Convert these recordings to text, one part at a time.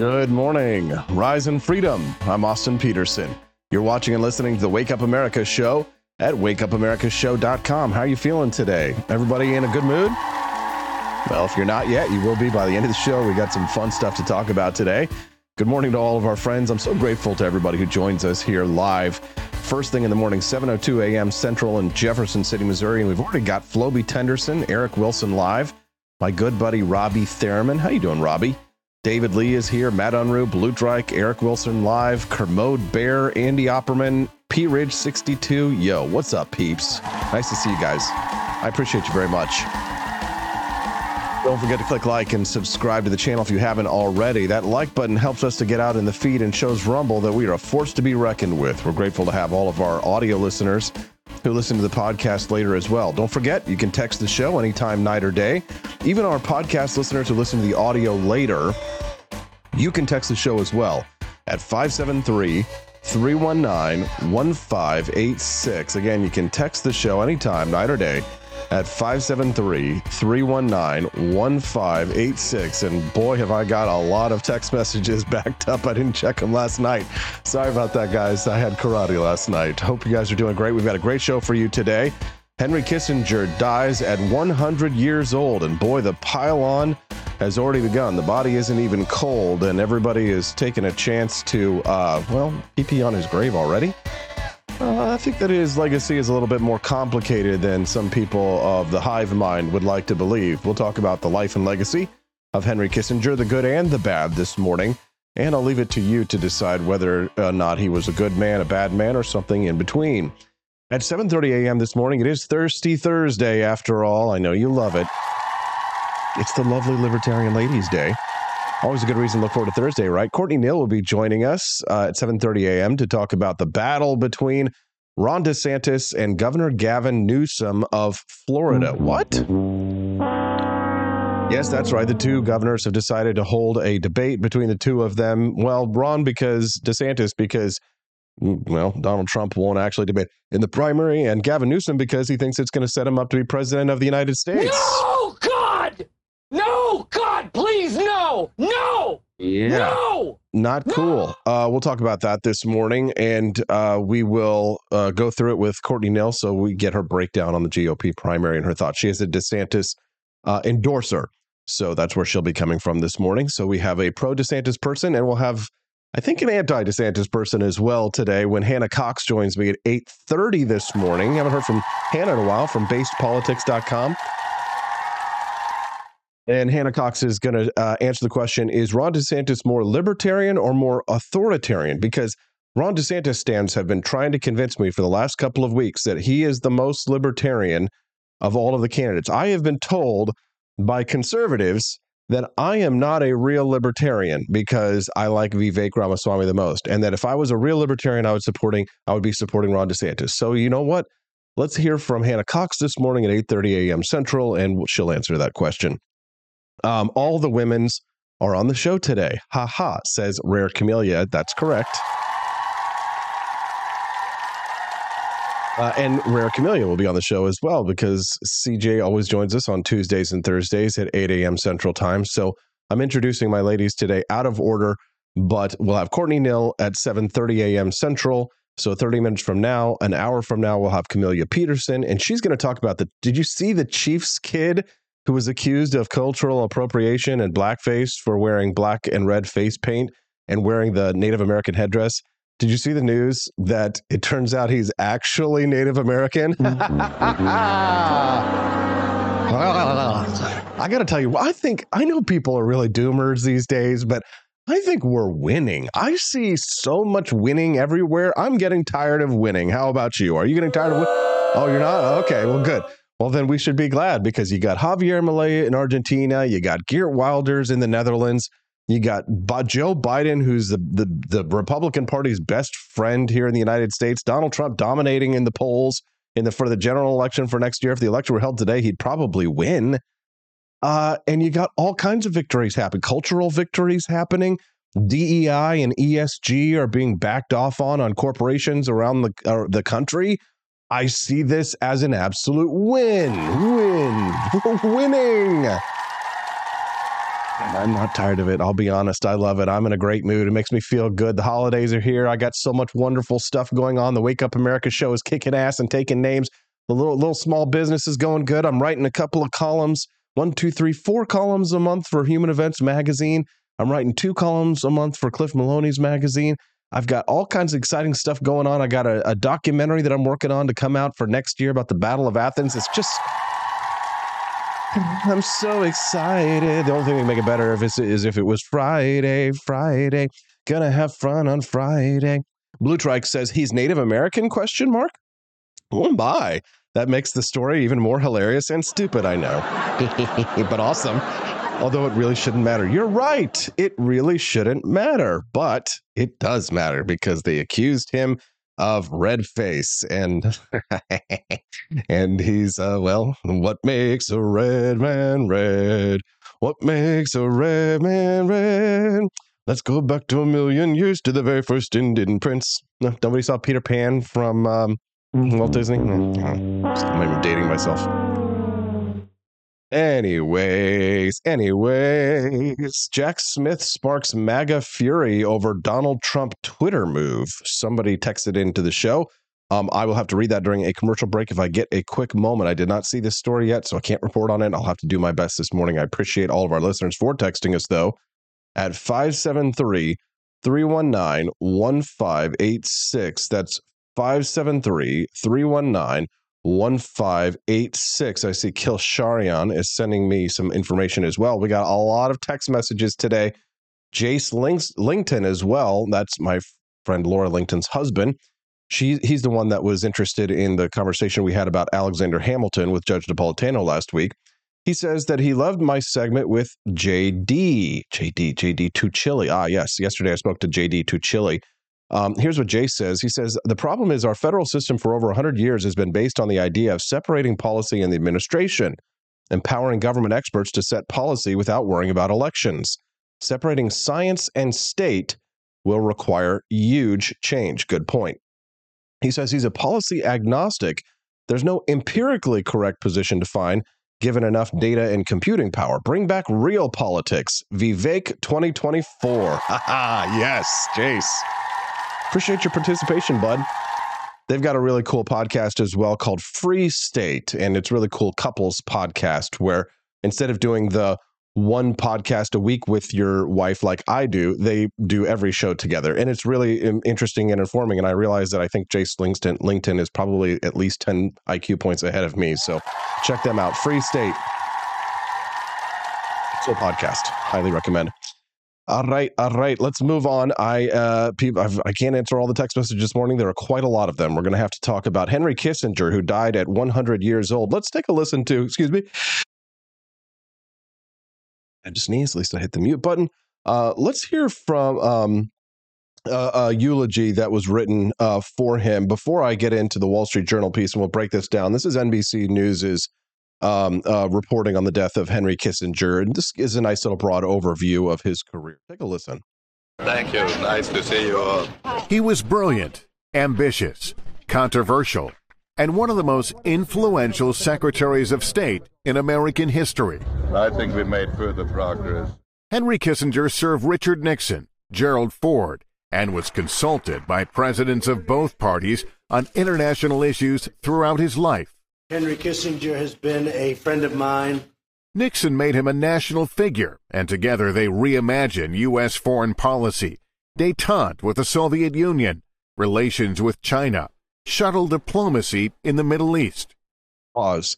Good morning. Rise in freedom. I'm Austin Peterson. You're watching and listening to the Wake Up America show at wakeupAmericaShow.com. How are you feeling today? Everybody in a good mood? Well, if you're not yet, you will be by the end of the show. We got some fun stuff to talk about today. Good morning to all of our friends. I'm so grateful to everybody who joins us here live. First thing in the morning, 7:02 a.m. Central in Jefferson City, Missouri, and we've already got Floby Tenderson, Eric Wilson live. My good buddy Robbie Thurman. How you doing, Robbie? David Lee is here. Matt Unruh, Blue Drake, Eric Wilson live. Kermode Bear, Andy Opperman, P Ridge 62. Yo, what's up, peeps? Nice to see you guys. I appreciate you very much. Don't forget to click like and subscribe to the channel if you haven't already. That like button helps us to get out in the feed and shows Rumble that we are a force to be reckoned with. We're grateful to have all of our audio listeners who listen to the podcast later as well. Don't forget, you can text the show anytime, night or day. Even our podcast listeners who listen to the audio later, you can text the show as well at 573 319 1586. Again, you can text the show anytime, night or day at 573-319-1586 and boy have i got a lot of text messages backed up. I didn't check them last night. Sorry about that guys. I had karate last night. Hope you guys are doing great. We've got a great show for you today. Henry kissinger dies at 100 years old. And boy the pile on has already begun. The body isn't even cold and everybody is taking a chance to uh, well pee on his grave already uh, I think that his legacy is a little bit more complicated than some people of the hive mind would like to believe. We'll talk about the life and legacy of Henry Kissinger, the good and the bad, this morning. And I'll leave it to you to decide whether or not he was a good man, a bad man, or something in between. At 7:30 a.m. this morning, it is Thirsty Thursday. After all, I know you love it. It's the lovely Libertarian Ladies' Day. Always a good reason to look forward to Thursday, right? Courtney Knill will be joining us uh, at 7:30 a.m. to talk about the battle between Ron DeSantis and Governor Gavin Newsom of Florida. What? Yes, that's right. The two governors have decided to hold a debate between the two of them. Well, Ron because DeSantis because well, Donald Trump won't actually debate in the primary, and Gavin Newsom because he thinks it's going to set him up to be president of the United States. No! No, God, please, no! No! Yeah. No! Not cool. Uh, we'll talk about that this morning, and uh, we will uh, go through it with Courtney Knill so we get her breakdown on the GOP primary and her thoughts. She is a DeSantis uh, endorser, so that's where she'll be coming from this morning. So we have a pro DeSantis person, and we'll have, I think, an anti DeSantis person as well today when Hannah Cox joins me at eight thirty this morning. Haven't heard from Hannah in a while from BasedPolitics.com. And Hannah Cox is going to uh, answer the question Is Ron DeSantis more libertarian or more authoritarian? Because Ron DeSantis stands have been trying to convince me for the last couple of weeks that he is the most libertarian of all of the candidates. I have been told by conservatives that I am not a real libertarian because I like Vivek Ramaswamy the most, and that if I was a real libertarian, I would supporting I would be supporting Ron DeSantis. So you know what? Let's hear from Hannah Cox this morning at 8:30 a.m. Central, and she'll answer that question. Um, all the women's are on the show today. Ha ha, says Rare Camellia. That's correct. Uh, and Rare Camellia will be on the show as well because CJ always joins us on Tuesdays and Thursdays at 8 a.m. Central Time. So I'm introducing my ladies today out of order, but we'll have Courtney Knill at 7:30 a.m. Central. So 30 minutes from now, an hour from now, we'll have Camellia Peterson, and she's going to talk about the. Did you see the Chiefs kid who was accused of cultural appropriation and blackface for wearing black and red face paint and wearing the Native American headdress. Did you see the news that it turns out he's actually Native American? I got to tell you, I think I know people are really doomers these days, but I think we're winning. I see so much winning everywhere. I'm getting tired of winning. How about you? Are you getting tired of winning? Oh, you're not? Okay, well, good. Well, then we should be glad because you got Javier Milei in Argentina, you got Geert Wilders in the Netherlands, you got Joe Biden, who's the, the the Republican Party's best friend here in the United States. Donald Trump dominating in the polls in the for the general election for next year. If the election were held today, he'd probably win. Uh, and you got all kinds of victories happening, cultural victories happening. DEI and ESG are being backed off on on corporations around the uh, the country. I see this as an absolute win. Win. Winning. I'm not tired of it. I'll be honest. I love it. I'm in a great mood. It makes me feel good. The holidays are here. I got so much wonderful stuff going on. The Wake Up America show is kicking ass and taking names. The little little small business is going good. I'm writing a couple of columns, one, two, three, four columns a month for Human Events magazine. I'm writing two columns a month for Cliff Maloney's magazine. I've got all kinds of exciting stuff going on. I got a, a documentary that I'm working on to come out for next year about the Battle of Athens. It's just I'm so excited. The only thing can make it better if is if it was Friday, Friday. Gonna have fun on Friday. Blue Trike says he's Native American? Question mark. Oh my. That makes the story even more hilarious and stupid, I know. but awesome. Although it really shouldn't matter. You're right. It really shouldn't matter. But it does matter because they accused him of red face and and he's uh well what makes a red man red? What makes a red man red? Let's go back to a million years to the very first indian prince. No, nobody saw peter pan from um, walt disney? I'm dating myself Anyways, anyways, Jack Smith sparks MAGA fury over Donald Trump Twitter move. Somebody texted into the show. Um, I will have to read that during a commercial break if I get a quick moment. I did not see this story yet, so I can't report on it. I'll have to do my best this morning. I appreciate all of our listeners for texting us, though, at 573 319 1586. That's 573 319 1586. I see Kilsharian is sending me some information as well. We got a lot of text messages today. Jace Lington as well. That's my friend Laura Lington's husband. She, he's the one that was interested in the conversation we had about Alexander Hamilton with Judge Napolitano last week. He says that he loved my segment with JD. JD, JD Tuccille. Ah, yes. Yesterday I spoke to JD Tuccille um, here's what Jay says. He says, The problem is our federal system for over 100 years has been based on the idea of separating policy and the administration, empowering government experts to set policy without worrying about elections. Separating science and state will require huge change. Good point. He says he's a policy agnostic. There's no empirically correct position to find given enough data and computing power. Bring back real politics. Vivek 2024. yes, Jace. Appreciate your participation, bud. They've got a really cool podcast as well called Free State, and it's really cool couples podcast where instead of doing the one podcast a week with your wife like I do, they do every show together. And it's really um, interesting and informing. And I realize that I think Jace Lingston, LinkedIn is probably at least 10 IQ points ahead of me. So check them out. Free State. Cool podcast. Highly recommend. All right, all right. Let's move on. I uh, I've, I can not answer all the text messages this morning. There are quite a lot of them. We're going to have to talk about Henry Kissinger, who died at 100 years old. Let's take a listen to. Excuse me. I just sneezed. At least I hit the mute button. Uh, let's hear from um, a, a, eulogy that was written uh, for him before I get into the Wall Street Journal piece, and we'll break this down. This is NBC News's um, uh, reporting on the death of Henry Kissinger. And this is a nice little broad overview of his career. Take a listen. Thank you. Nice to see you all. He was brilliant, ambitious, controversial, and one of the most influential secretaries of state in American history. I think we made further progress. Henry Kissinger served Richard Nixon, Gerald Ford, and was consulted by presidents of both parties on international issues throughout his life. Henry Kissinger has been a friend of mine. Nixon made him a national figure, and together they reimagined U.S. foreign policy, detente with the Soviet Union, relations with China, shuttle diplomacy in the Middle East. Pause.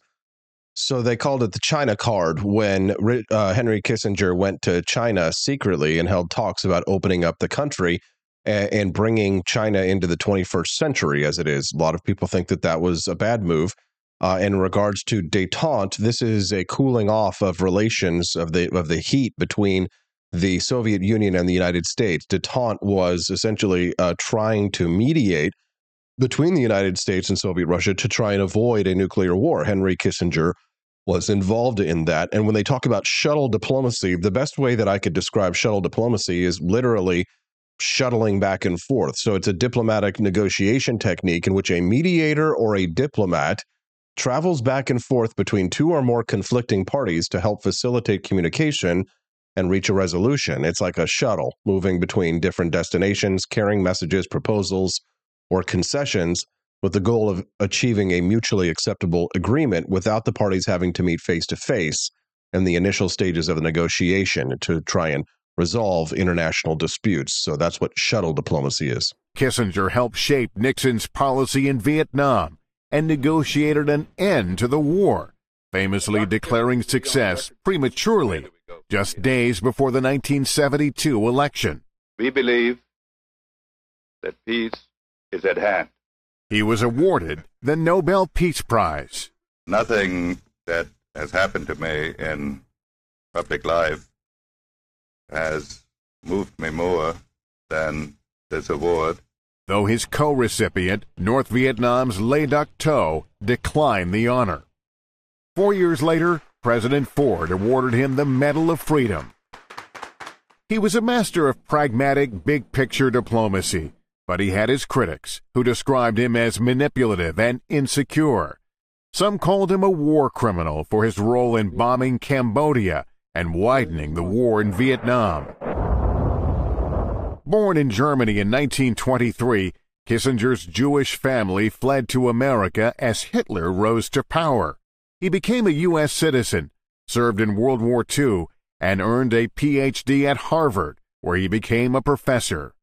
So they called it the China card when uh, Henry Kissinger went to China secretly and held talks about opening up the country and, and bringing China into the 21st century as it is. A lot of people think that that was a bad move. Uh, in regards to détente, this is a cooling off of relations of the of the heat between the Soviet Union and the United States. Détente was essentially uh, trying to mediate between the United States and Soviet Russia to try and avoid a nuclear war. Henry Kissinger was involved in that. And when they talk about shuttle diplomacy, the best way that I could describe shuttle diplomacy is literally shuttling back and forth. So it's a diplomatic negotiation technique in which a mediator or a diplomat travels back and forth between two or more conflicting parties to help facilitate communication and reach a resolution. It's like a shuttle moving between different destinations, carrying messages, proposals, or concessions with the goal of achieving a mutually acceptable agreement without the parties having to meet face to face in the initial stages of the negotiation to try and resolve international disputes. So that's what shuttle diplomacy is. Kissinger helped shape Nixon's policy in Vietnam and negotiated an end to the war, famously declaring success prematurely just days before the 1972 election. We believe that peace is at hand. He was awarded the Nobel Peace Prize. Nothing that has happened to me in public life has moved me more than this award. Though his co recipient, North Vietnam's Le Duc Tho, declined the honor. Four years later, President Ford awarded him the Medal of Freedom. He was a master of pragmatic, big picture diplomacy, but he had his critics, who described him as manipulative and insecure. Some called him a war criminal for his role in bombing Cambodia and widening the war in Vietnam. Born in Germany in 1923, Kissinger's Jewish family fled to America as Hitler rose to power. He became a U.S. citizen, served in World War II, and earned a Ph.D. at Harvard, where he became a professor.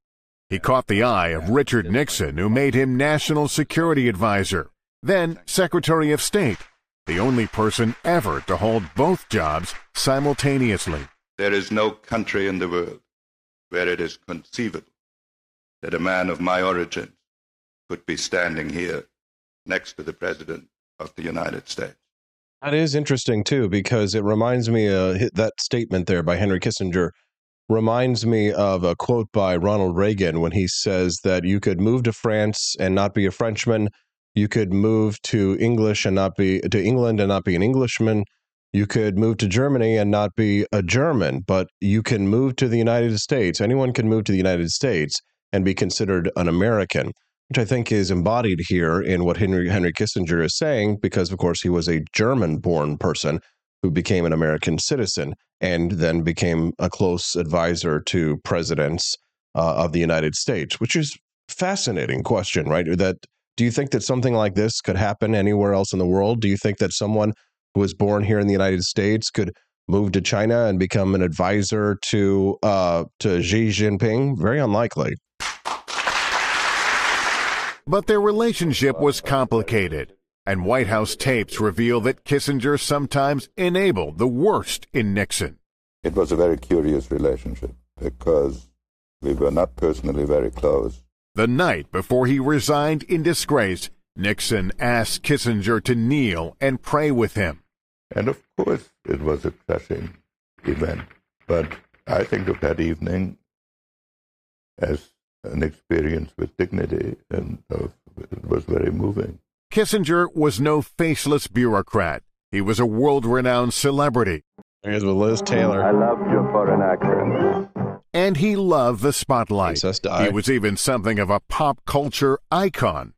He caught the eye of Richard Nixon, who made him National Security Advisor, then Secretary of State, the only person ever to hold both jobs simultaneously. There is no country in the world where it is conceivable that a man of my origin could be standing here next to the President of the United States. That is interesting too, because it reminds me uh, that statement there by Henry Kissinger reminds me of a quote by Ronald Reagan when he says that you could move to France and not be a Frenchman, you could move to English and not be to England and not be an Englishman, you could move to Germany and not be a German, but you can move to the United States. Anyone can move to the United States and be considered an American, which I think is embodied here in what Henry Henry Kissinger is saying, because of course he was a German-born person who became an American citizen and then became a close advisor to presidents uh, of the United States, which is fascinating question, right? That do you think that something like this could happen anywhere else in the world? Do you think that someone who was born here in the United States could move to China and become an advisor to uh, to Xi Jinping? Very unlikely. But their relationship was complicated, and White House tapes reveal that Kissinger sometimes enabled the worst in Nixon. It was a very curious relationship because we were not personally very close. The night before he resigned in disgrace, Nixon asked Kissinger to kneel and pray with him. And of course, it was a crushing event. But I think of that evening as an experience with dignity, and uh, it was very moving. Kissinger was no faceless bureaucrat. He was a world renowned celebrity. Here's with Liz Taylor. I loved your foreign accent. And he loved the spotlight. Princess He was even something of a pop culture icon.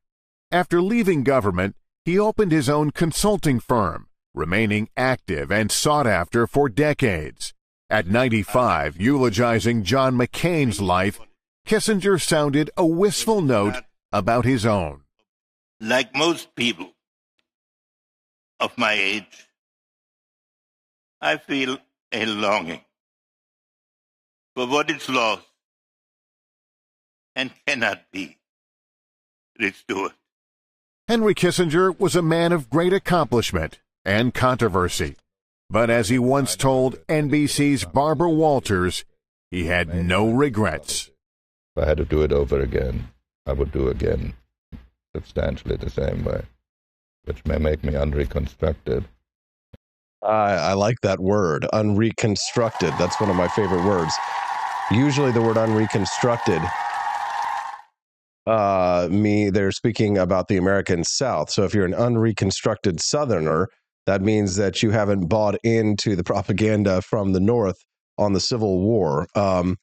After leaving government, he opened his own consulting firm, remaining active and sought after for decades. At 95, eulogizing John McCain's life, Kissinger sounded a wistful note about his own. like most people of my age, I feel a longing for what is lost and cannot be restored. Henry Kissinger was a man of great accomplishment and controversy. But as he once told NBC's Barbara Walters, he had no regrets. If I had to do it over again, I would do again substantially the same way, which may make me unreconstructed. I, I like that word, unreconstructed. That's one of my favorite words. Usually, the word unreconstructed uh, me they're speaking about the American South. So if you're an unreconstructed Southerner, that means that you haven't bought into the propaganda from the North on the Civil War. Um,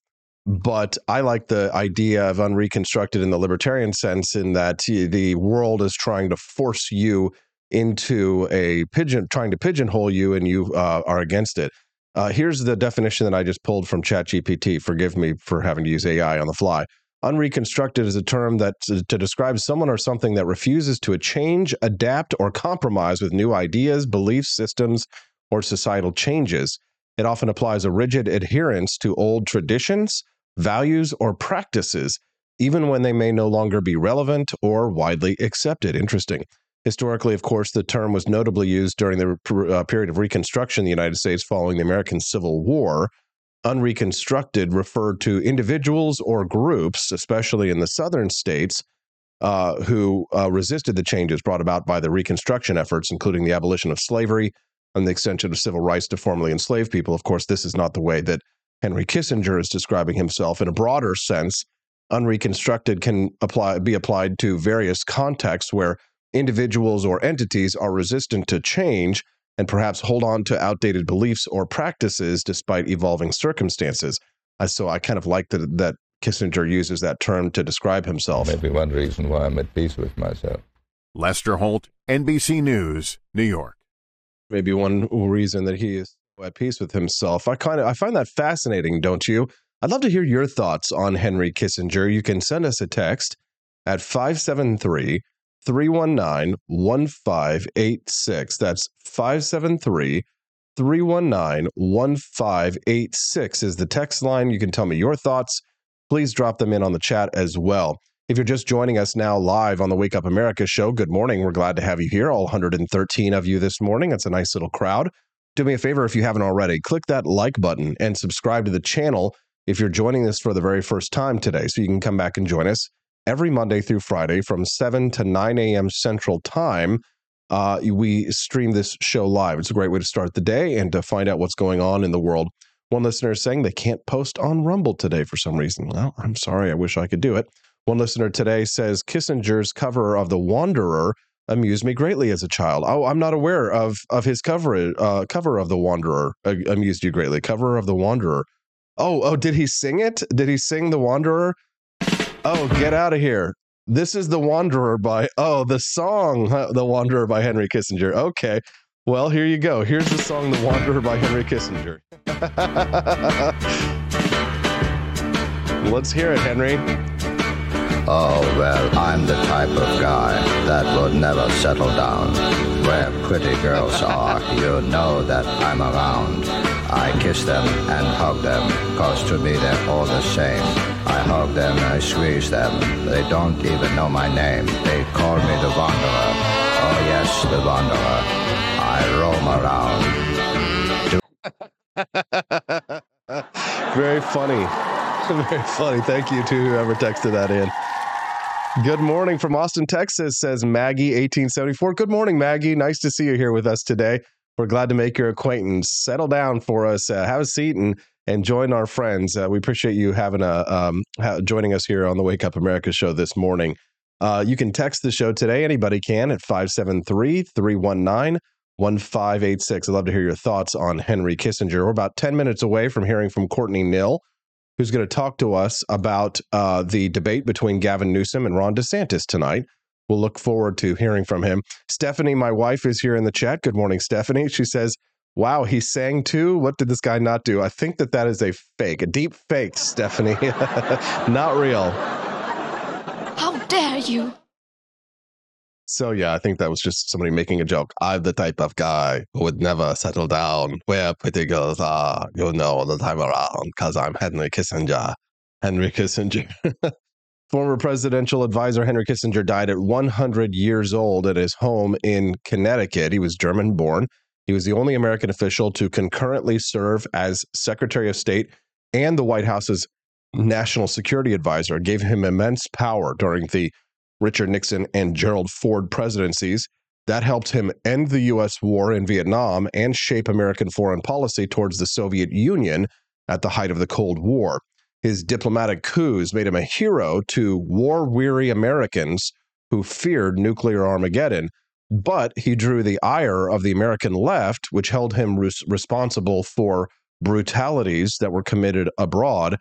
but I like the idea of unreconstructed in the libertarian sense, in that the world is trying to force you into a pigeon, trying to pigeonhole you, and you uh, are against it. Uh, here's the definition that I just pulled from ChatGPT. Forgive me for having to use AI on the fly. Unreconstructed is a term that to, describe someone or something that refuses to change, adapt, or compromise with new ideas, beliefs, systems, or societal changes. It often applies a rigid adherence to old traditions, values, or practices, even when they may no longer be relevant or widely accepted. Interesting. Historically, of course, the term was notably used during the uh, period of Reconstruction in the United States following the American Civil War. Unreconstructed referred to individuals or groups, especially in the southern states, uh, who uh, resisted the changes brought about by the Reconstruction efforts, including the abolition of slavery and the extension of civil rights to formerly enslaved people. Of course, this is not the way that Henry Kissinger is describing himself. In a broader sense, unreconstructed can apply be applied to various contexts where individuals or entities are resistant to change and perhaps hold on to outdated beliefs or practices despite evolving circumstances. Uh, so I kind of like that that Kissinger uses that term to describe himself. Maybe one reason why I'm at peace with myself. Lester Holt, NBC News, New York maybe one reason that he is at peace with himself. I kind of I find that fascinating, don't you? I'd love to hear your thoughts on Henry Kissinger. You can send us a text at 573 319 1586. That's 573 319 1586 is the text line. You can tell me your thoughts. Please drop them in on the chat as well. If you're just joining us now live on the Wake Up America show, good morning. We're glad to have you here, all 113 of you this morning. It's a nice little crowd. Do me a favor if you haven't already, click that like button and subscribe to the channel if you're joining us for the very first time today, so you can come back and join us every Monday through Friday from 7 to 9 a.m. Central Time. Uh, we stream this show live. It's a great way to start the day and to find out what's going on in the world. One listener is saying they can't post on Rumble today for some reason. Well, I'm sorry. I wish I could do it. One listener today says Kissinger's cover of The Wanderer amused me greatly as a child. Oh, I'm not aware of of his cover uh, cover of The Wanderer uh, amused you greatly. Cover of The Wanderer. Oh, oh, did he sing it? Did he sing The Wanderer? Oh, get out of here. This is The Wanderer by oh, the song The Wanderer by Henry Kissinger. Okay. Well, here you go. Here's the song The Wanderer by Henry Kissinger. Let's hear it, Henry. Oh, well, I'm the type of guy that would never settle down. Where pretty girls are, you know that I'm around. I kiss them and hug them, cause to me they're all the same. I hug them I squeeze them. They don't even know my name. They call me the Wanderer. Oh, yes, the Wanderer. I roam around. Very funny. Very funny. Thank you to whoever texted that in. Good morning from Austin, Texas, says Maggie, 1874. Good morning, Maggie. Nice to see you here with us today. We're glad to make your acquaintance. Settle down for us, uh, have a seat, and and join our friends. Uh, we appreciate you having a um, ha- joining us here on the Wake Up America show this morning. Uh, you can text the show today. Anybody can at 573 319 1586. I'd love to hear your thoughts on Henry Kissinger. We're about 10 minutes away from hearing from Courtney Knill who's going to talk to us about uh, the debate between Gavin Newsom and Ron DeSantis tonight. We'll look forward to hearing from him. Stephanie, my wife, is here in the chat. Good morning, Stephanie. She says, Wow, he sang too. What did this guy not do? I think that that is a fake, a deep fake, Stephanie. not real. How dare you? So yeah, I think that was just somebody making a joke. I'm the type of guy who would never settle down where pretty girls are, you know, all the time around, because I'm Henry Kissinger. Henry Kissinger. Former presidential advisor Henry Kissinger died at 100 years old at his home in Connecticut. He was German born. He was the only American official to concurrently serve as Secretary of State and the White House's national security advisor. It gave him immense power during the Richard Nixon and Gerald Ford presidencies. That helped him end the U.S. war in Vietnam and shape American foreign policy towards the Soviet Union at the height of the Cold War. His diplomatic coups made him a hero to war weary Americans who feared nuclear Armageddon, but he drew the ire of the American left, which held him res- responsible for brutalities that were committed abroad,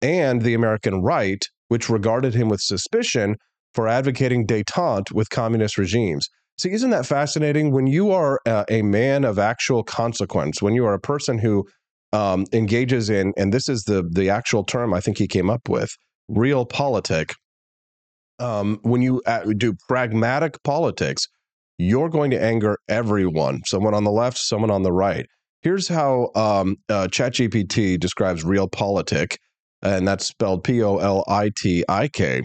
and the American right, which regarded him with suspicion for advocating detente with communist regimes. See, isn't that fascinating? When you are a, a man of actual consequence, when you are a person who um, engages in, and this is the the actual term I think he came up with, realpolitik. Um, when you uh, do pragmatic politics, you're going to anger everyone, someone on the left, someone on the right. Here's how um, uh, ChatGPT describes realpolitik, and that's spelled P O L I T I K.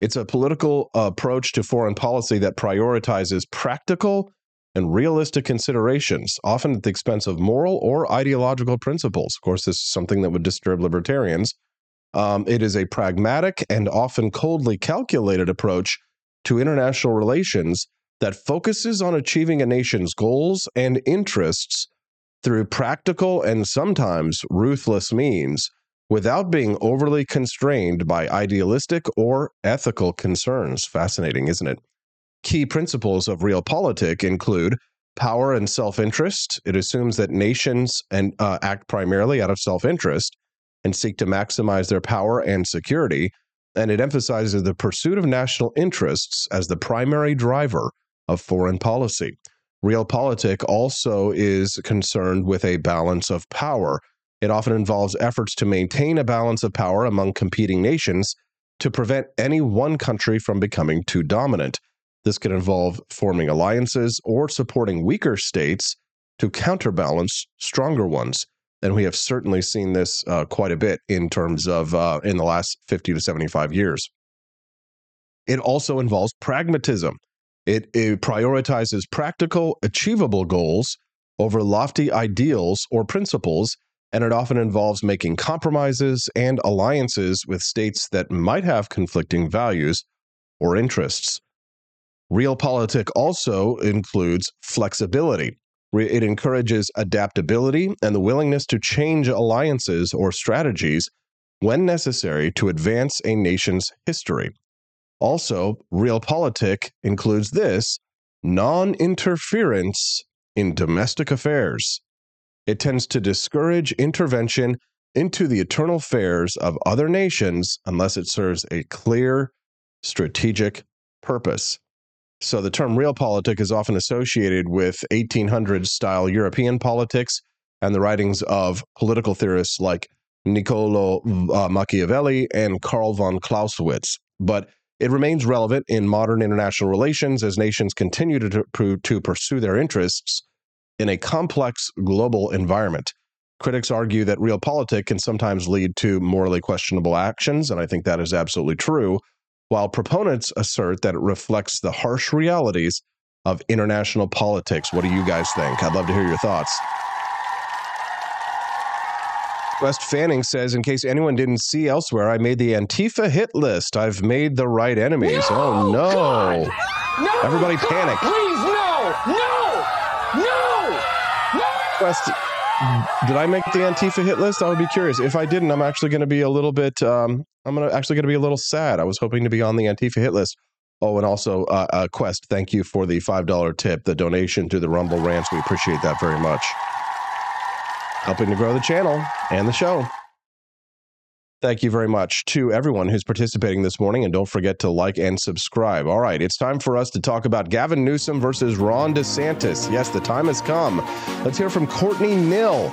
It's a political approach to foreign policy that prioritizes practical and realistic considerations, often at the expense of moral or ideological principles. Of course, this is something that would disturb libertarians. Um, it is a pragmatic and often coldly calculated approach to international relations that focuses on achieving a nation's goals and interests through practical and sometimes ruthless means without being overly constrained by idealistic or ethical concerns. Fascinating, isn't it? Key principles of realpolitik include power and self interest. It assumes that nations and uh, act primarily out of self interest and seek to maximize their power and security. And it emphasizes the pursuit of national interests as the primary driver of foreign policy. Realpolitik also is concerned with a balance of power. It often involves efforts to maintain a balance of power among competing nations to prevent any one country from becoming too dominant. This can involve forming alliances or supporting weaker states to counterbalance stronger ones. And we have certainly seen this uh, quite a bit in terms of uh, in the last 50 to 75 years. It also involves pragmatism. It, it prioritizes practical, achievable goals over lofty ideals or principles, and it often involves making compromises and alliances with states that might have conflicting values or interests. Realpolitik also includes flexibility. It encourages adaptability and the willingness to change alliances or strategies when necessary to advance a nation's history. Also, realpolitik includes this non interference in domestic affairs. It tends to discourage intervention into the internal affairs of other nations unless it serves a clear strategic purpose. So the term realpolitik is often associated with 1800s style European politics and the writings of political theorists like Niccolo uh, Machiavelli and Karl von Clausewitz. But it remains relevant in modern international relations as nations continue to, to, pursue their interests in a complex global environment. Critics argue that realpolitik can sometimes lead to morally questionable actions, and I think that is absolutely true while proponents assert that it reflects the harsh realities of international politics. What do you guys think? I'd love to hear your thoughts. West Fanning says, in case anyone didn't see elsewhere, I made the Antifa hit list. I've made the right enemies. No, oh no. God! No! Everybody God, panic. Please, no! No! No! No! West, did I make the Antifa hit list? I would be curious. If I didn't, I'm actually going to be a little bit. Um, I'm gonna actually going to be a little sad. I was hoping to be on the Antifa hit list. Oh, and also, uh, uh, Quest, thank you for the five dollar tip, the donation to the Rumble Rants. We appreciate that very much. Helping to grow the channel and the show. Thank you very much to everyone who's participating this morning. And don't forget to like and subscribe. All right, it's time for us to talk about Gavin Newsom versus Ron DeSantis. Yes, the time has come. Let's hear from Courtney Knill.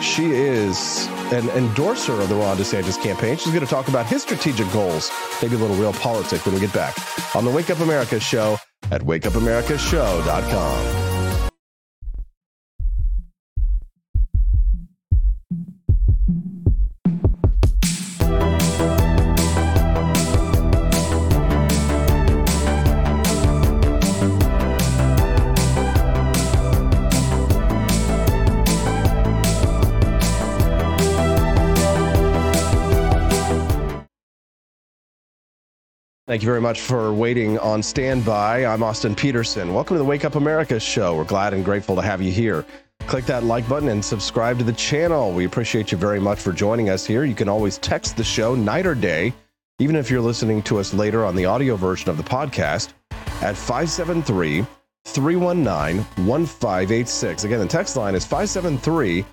She is an endorser of the Ron DeSantis campaign. She's going to talk about his strategic goals, maybe a little real politics when we get back on the Wake Up America show at wakeupAmericaShow.com. Thank you very much for waiting on standby. I'm Austin Peterson. Welcome to the Wake Up America show. We're glad and grateful to have you here. Click that like button and subscribe to the channel. We appreciate you very much for joining us here. You can always text the show night or day, even if you're listening to us later on the audio version of the podcast at 573 319 1586. Again, the text line is 573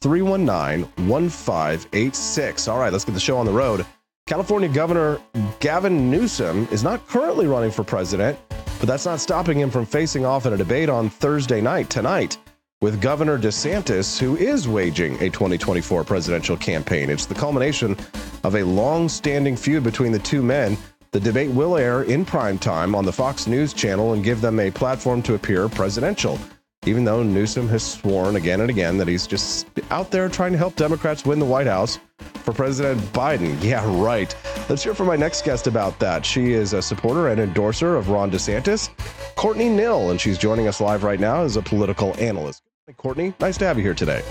319 1586. All right, let's get the show on the road. California Governor Gavin Newsom is not currently running for president, but that's not stopping him from facing off in a debate on Thursday night, tonight, with Governor DeSantis, who is waging a 2024 presidential campaign. It's the culmination of a long standing feud between the two men. The debate will air in prime time on the Fox News channel and give them a platform to appear presidential even though Newsom has sworn again and again that he's just out there trying to help Democrats win the White House for President Biden. Yeah, right. Let's hear from my next guest about that. She is a supporter and endorser of Ron DeSantis, Courtney Knill, and she's joining us live right now as a political analyst. Courtney, nice to have you here today.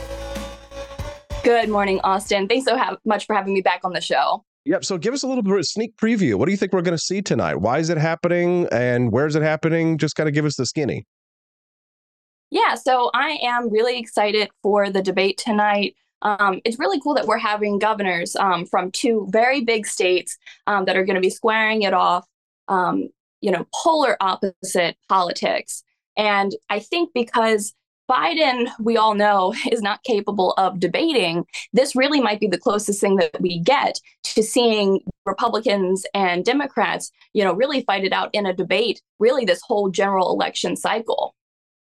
Good morning, Austin. Thanks so ha- much for having me back on the show. Yep. So give us a little bit of a sneak preview. What do you think we're going to see tonight? Why is it happening and where's it happening? Just kind of give us the skinny. Yeah, so I am really excited for the debate tonight. Um, it's really cool that we're having governors um, from two very big states um, that are going to be squaring it off, um, you know, polar opposite politics. And I think because Biden, we all know, is not capable of debating, this really might be the closest thing that we get to seeing Republicans and Democrats, you know, really fight it out in a debate, really this whole general election cycle.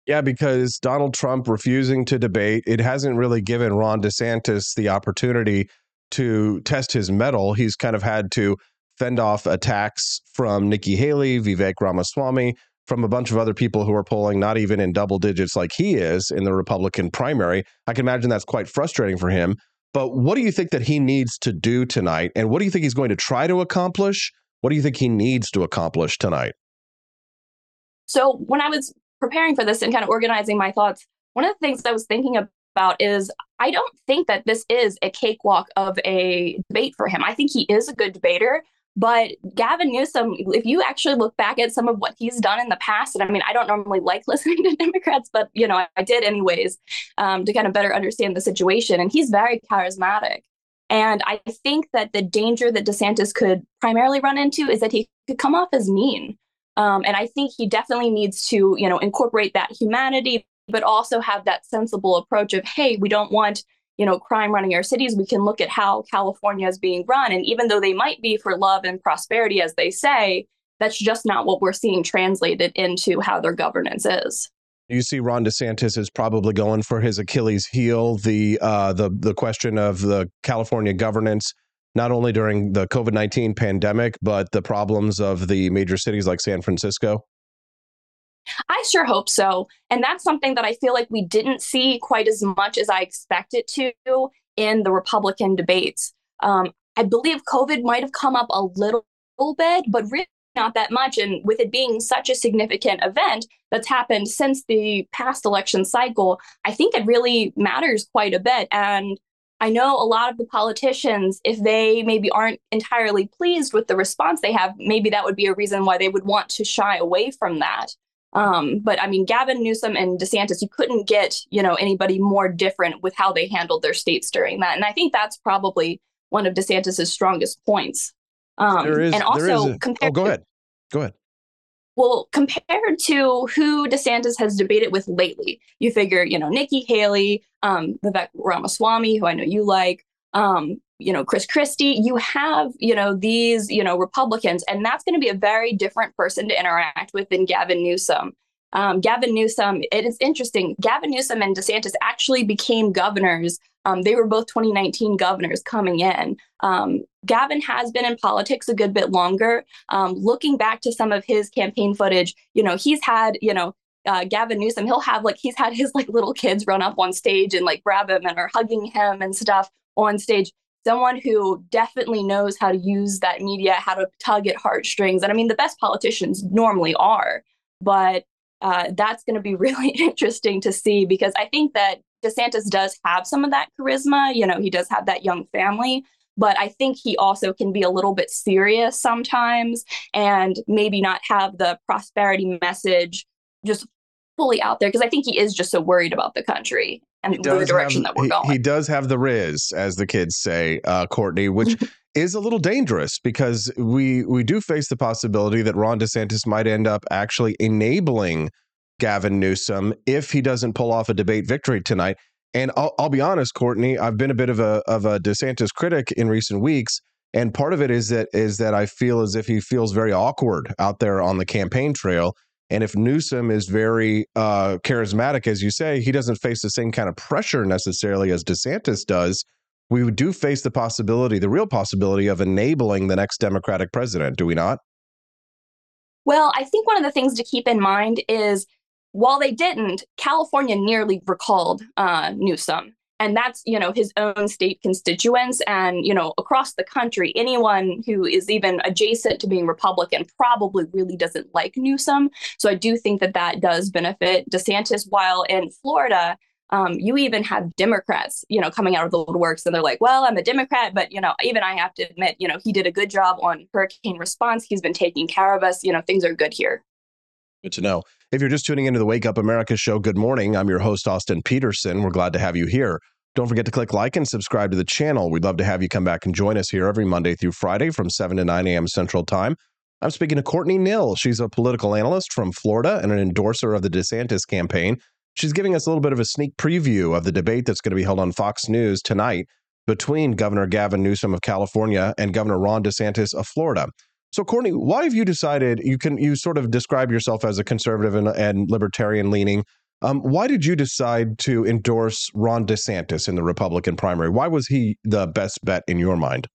Yeah, because Donald Trump refusing to debate, it hasn't really given Ron DeSantis the opportunity to test his mettle. He's kind of had to fend off attacks from Nikki Haley, Vivek Ramaswamy, from a bunch of other people who are polling not even in double digits like he is in the Republican primary. I can imagine that's quite frustrating for him. But what do you think that he needs to do tonight? And what do you think he's going to try to accomplish? What do you think he needs to accomplish tonight? So, when I was preparing for this and kind of organizing my thoughts, one of the things I was thinking about is I don't think that this is a cakewalk of a debate for him. I think he is a good debater. But Gavin Newsom, if you actually look back at some of what he's done in the past, and I mean, I don't normally like listening to Democrats, but you know, I, I did anyways um, to kind of better understand the situation. And he's very charismatic. And I think that the danger that DeSantis could primarily run into is that he could come off as mean. Um, and I think he definitely needs to, you know, incorporate that humanity, but also have that sensible approach of, hey, we don't want, you know, crime running our cities. We can look at how California is being run. And even though they might be for love and prosperity, as they say, that's just not what we're seeing translated into how their governance is. You see, Ron DeSantis is probably going for his Achilles heel. The uh, the the question of the California governance not only during the COVID 19 pandemic, but the problems of the major cities like San Francisco? I sure hope so. And that's something that I feel like we didn't see quite as much as I expected to in the Republican debates. Um, I believe COVID might have come up a little, little bit, but really not that much. And with it being such a significant event that's happened since the past election cycle, I think it really matters quite a bit. And I know a lot of the politicians, if they maybe aren't entirely pleased with the response they have, maybe that would be a reason why they would want to shy away from that. Um, but I mean, Gavin Newsom and DeSantis, you couldn't get you know anybody more different with how they handled their states during that, and I think that's probably one of DeSantis's strongest points. Um, there is, and also, a, oh, go ahead, go ahead. Well, compared to who DeSantis has debated with lately, you figure, you know, Nikki Haley, um, Vivek Ramaswamy, who I know you like, um, you know, Chris Christie, you have, you know, these, you know, Republicans, and that's going to be a very different person to interact with than Gavin Newsom. Um, Gavin Newsom, it is interesting. Gavin Newsom and DeSantis actually became governors. Um, they were both 2019 governors coming in. Um, Gavin has been in politics a good bit longer. Um, looking back to some of his campaign footage, you know, he's had, you know, uh, Gavin Newsom, he'll have like, he's had his like little kids run up on stage and like grab him and are hugging him and stuff on stage someone who definitely knows how to use that media, how to tug at heartstrings. And I mean, the best politicians normally are, but uh, that's going to be really interesting to see because I think that DeSantis does have some of that charisma. You know, he does have that young family, but I think he also can be a little bit serious sometimes and maybe not have the prosperity message just fully out there because I think he is just so worried about the country and the direction have, that we're going. He, he, does have the riz, as the kids say, uh, Courtney, which is a little dangerous because we we do face the possibility that Ron DeSantis might end up actually enabling Gavin Newsom if he doesn't pull off a debate victory tonight. And I'll, I'll be honest, Courtney, I've been a bit of a of a DeSantis critic in recent weeks, and part of it is that is that I feel as if he feels very awkward out there on the campaign trail. And if Newsom is very uh, charismatic, as you say, he doesn't face the same kind of pressure necessarily as DeSantis does. We do face the possibility, the real possibility of enabling the next Democratic president, do we not? Well, I think one of the things to keep in mind is while they didn't, California nearly recalled uh, Newsom. And that's, you know, his own state constituents. And, you know, across the country, anyone who is even adjacent to being Republican probably really doesn't like Newsom. So I do think that that does benefit DeSantis. While in Florida, um, you even have Democrats, you know, coming out of the woodworks and they're like, well, I'm a Democrat, but, you know, even I have to admit, you know, he did a good job on hurricane response. He's been taking care of us. You know, things are good here. Good to know. If you're just tuning into the Wake Up America show, good morning. I'm your host, Austin Peterson. We're glad to have you here. Don't forget to click like and subscribe to the channel. We'd love to have you come back and join us here every Monday through Friday from 7 to 9 a.m. Central Time. I'm speaking to Courtney Knill. She's a political analyst from Florida and an endorser of the DeSantis campaign. She's giving us a little bit of a sneak preview of the debate that's going to be held on Fox News tonight between Governor Gavin Newsom of California and Governor Ron DeSantis of Florida. So, Courtney, why have you decided you can you sort of describe yourself as a conservative and, and libertarian leaning? Um, why did you decide to endorse Ron DeSantis in the Republican primary? Why was he the best bet in your mind?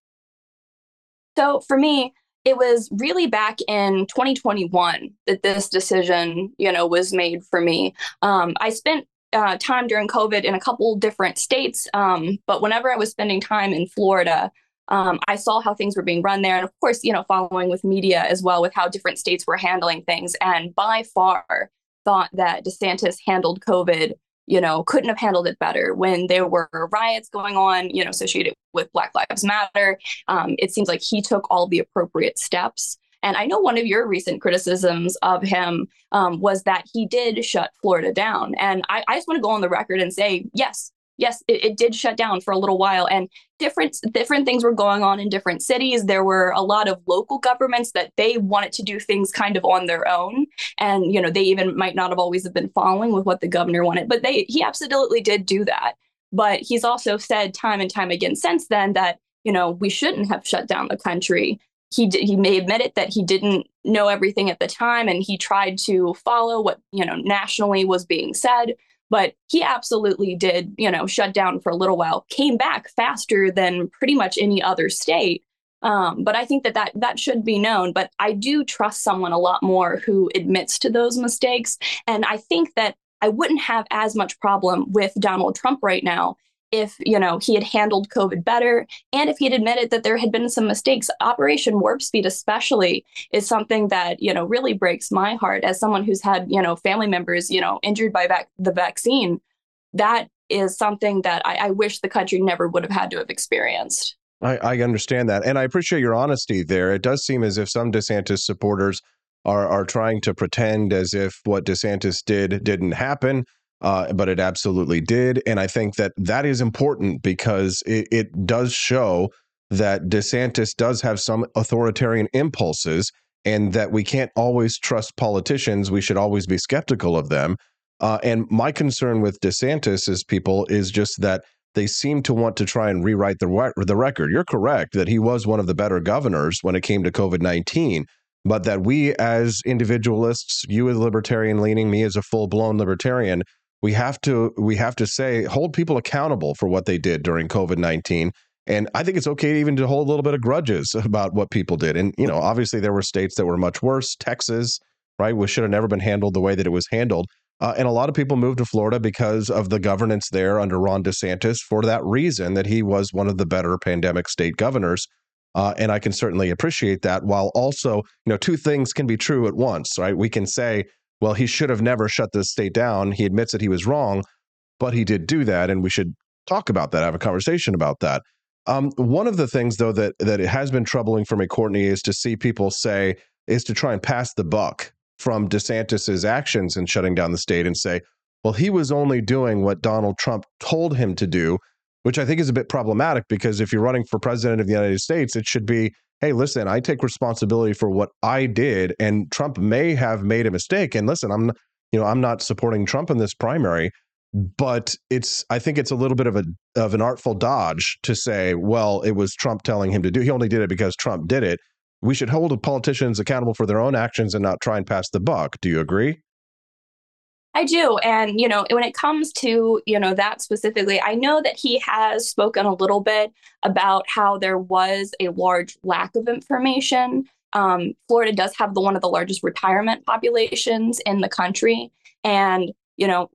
So, for me, it was really back in 2021 that this decision, you know, was made for me. Um, I spent uh, time during COVID in a couple different states, um, but whenever I was spending time in Florida, um, I saw how things were being run there. And of course, you know, following with media as well with how different states were handling things. And by far thought that DeSantis handled COVID, you know, couldn't have handled it better when there were riots going on, you know, associated with Black Lives Matter. Um, it seems like he took all the appropriate steps. And I know one of your recent criticisms of him um, was that he did shut Florida down. And I, I just want to go on the record and say, yes, yes, it, it, did shut down for a little while, and different different things were going on in different cities. There were a lot of local governments that they wanted to do things kind of on their own, and you know they even might not have always have been following with what the governor wanted, but they he absolutely did do that. But he's also said time and time again since then that you know we shouldn't have shut down the country. He he may admit it that he didn't know everything at the time, and he tried to follow what you know nationally was being said but he absolutely did, you know, shut down for a little while, came back faster than pretty much any other state. Um, but I think that, that that should be known. But I do trust someone a lot more who admits to those mistakes. And I think that I wouldn't have as much problem with Donald Trump right now if you know he had handled covid better and if he had admitted that there had been some mistakes operation warp speed especially is something that you know really breaks my heart as someone who's had you know family members you know injured by vac- the vaccine. That is something that I, I wish the country never would have had to have experienced. I, I understand that and i appreciate your honesty there. It does seem as if some desantis supporters are are trying to pretend as if what desantis did didn't happen uh, but it absolutely did. And I think that that is important because it, it does show that DeSantis does have some authoritarian impulses and that we can't always trust politicians. We should always be skeptical of them. Uh, and my concern with DeSantis is people is just that they seem to want to try and rewrite the, the record. You're correct that he was one of the better governors when it came to COVID 19, but that we as individualists, you as libertarian leaning, me as a full blown libertarian, we have to we have to say hold people accountable for what they did during COVID-19 and I think it's okay even to hold a little bit of grudges about what people did. And you know obviously there were states that were much worse Texas right which should have never been handled the way that it was handled. Uh, and a lot of people moved to Florida because of the governance there under Ron DeSantis for that reason that he was one of the better pandemic state governors. Uh, and I can certainly appreciate that while also you know two things can be true at once right? We can say well, he should have never shut the state down. He admits that he was wrong, but he did do that, and we should talk about that, have a conversation about that. Um, one of the things, though, that that it has been troubling for me, Courtney, is to see people say is to try and pass the buck from DeSantis's actions in shutting down the state and say, well, he was only doing what Donald Trump told him to do, which I think is a bit problematic because if you're running for president of the United States, it should be hey, listen, I take responsibility for what I did, and Trump may have made a mistake. And listen, I'm, you know, I'm not supporting Trump in this primary, but it's, I think it's a little bit of a of an artful dodge to say, well, it was Trump telling him to do. He only did it because Trump did it. we should hold politicians accountable for their own actions and not try and pass the buck. Do you agree? I do. And, you know, when it comes to, you know, that specifically, I know that he has spoken a little bit about how there was a large lack of information. Um, Florida does have the one of the largest retirement populations in the country. And, you know,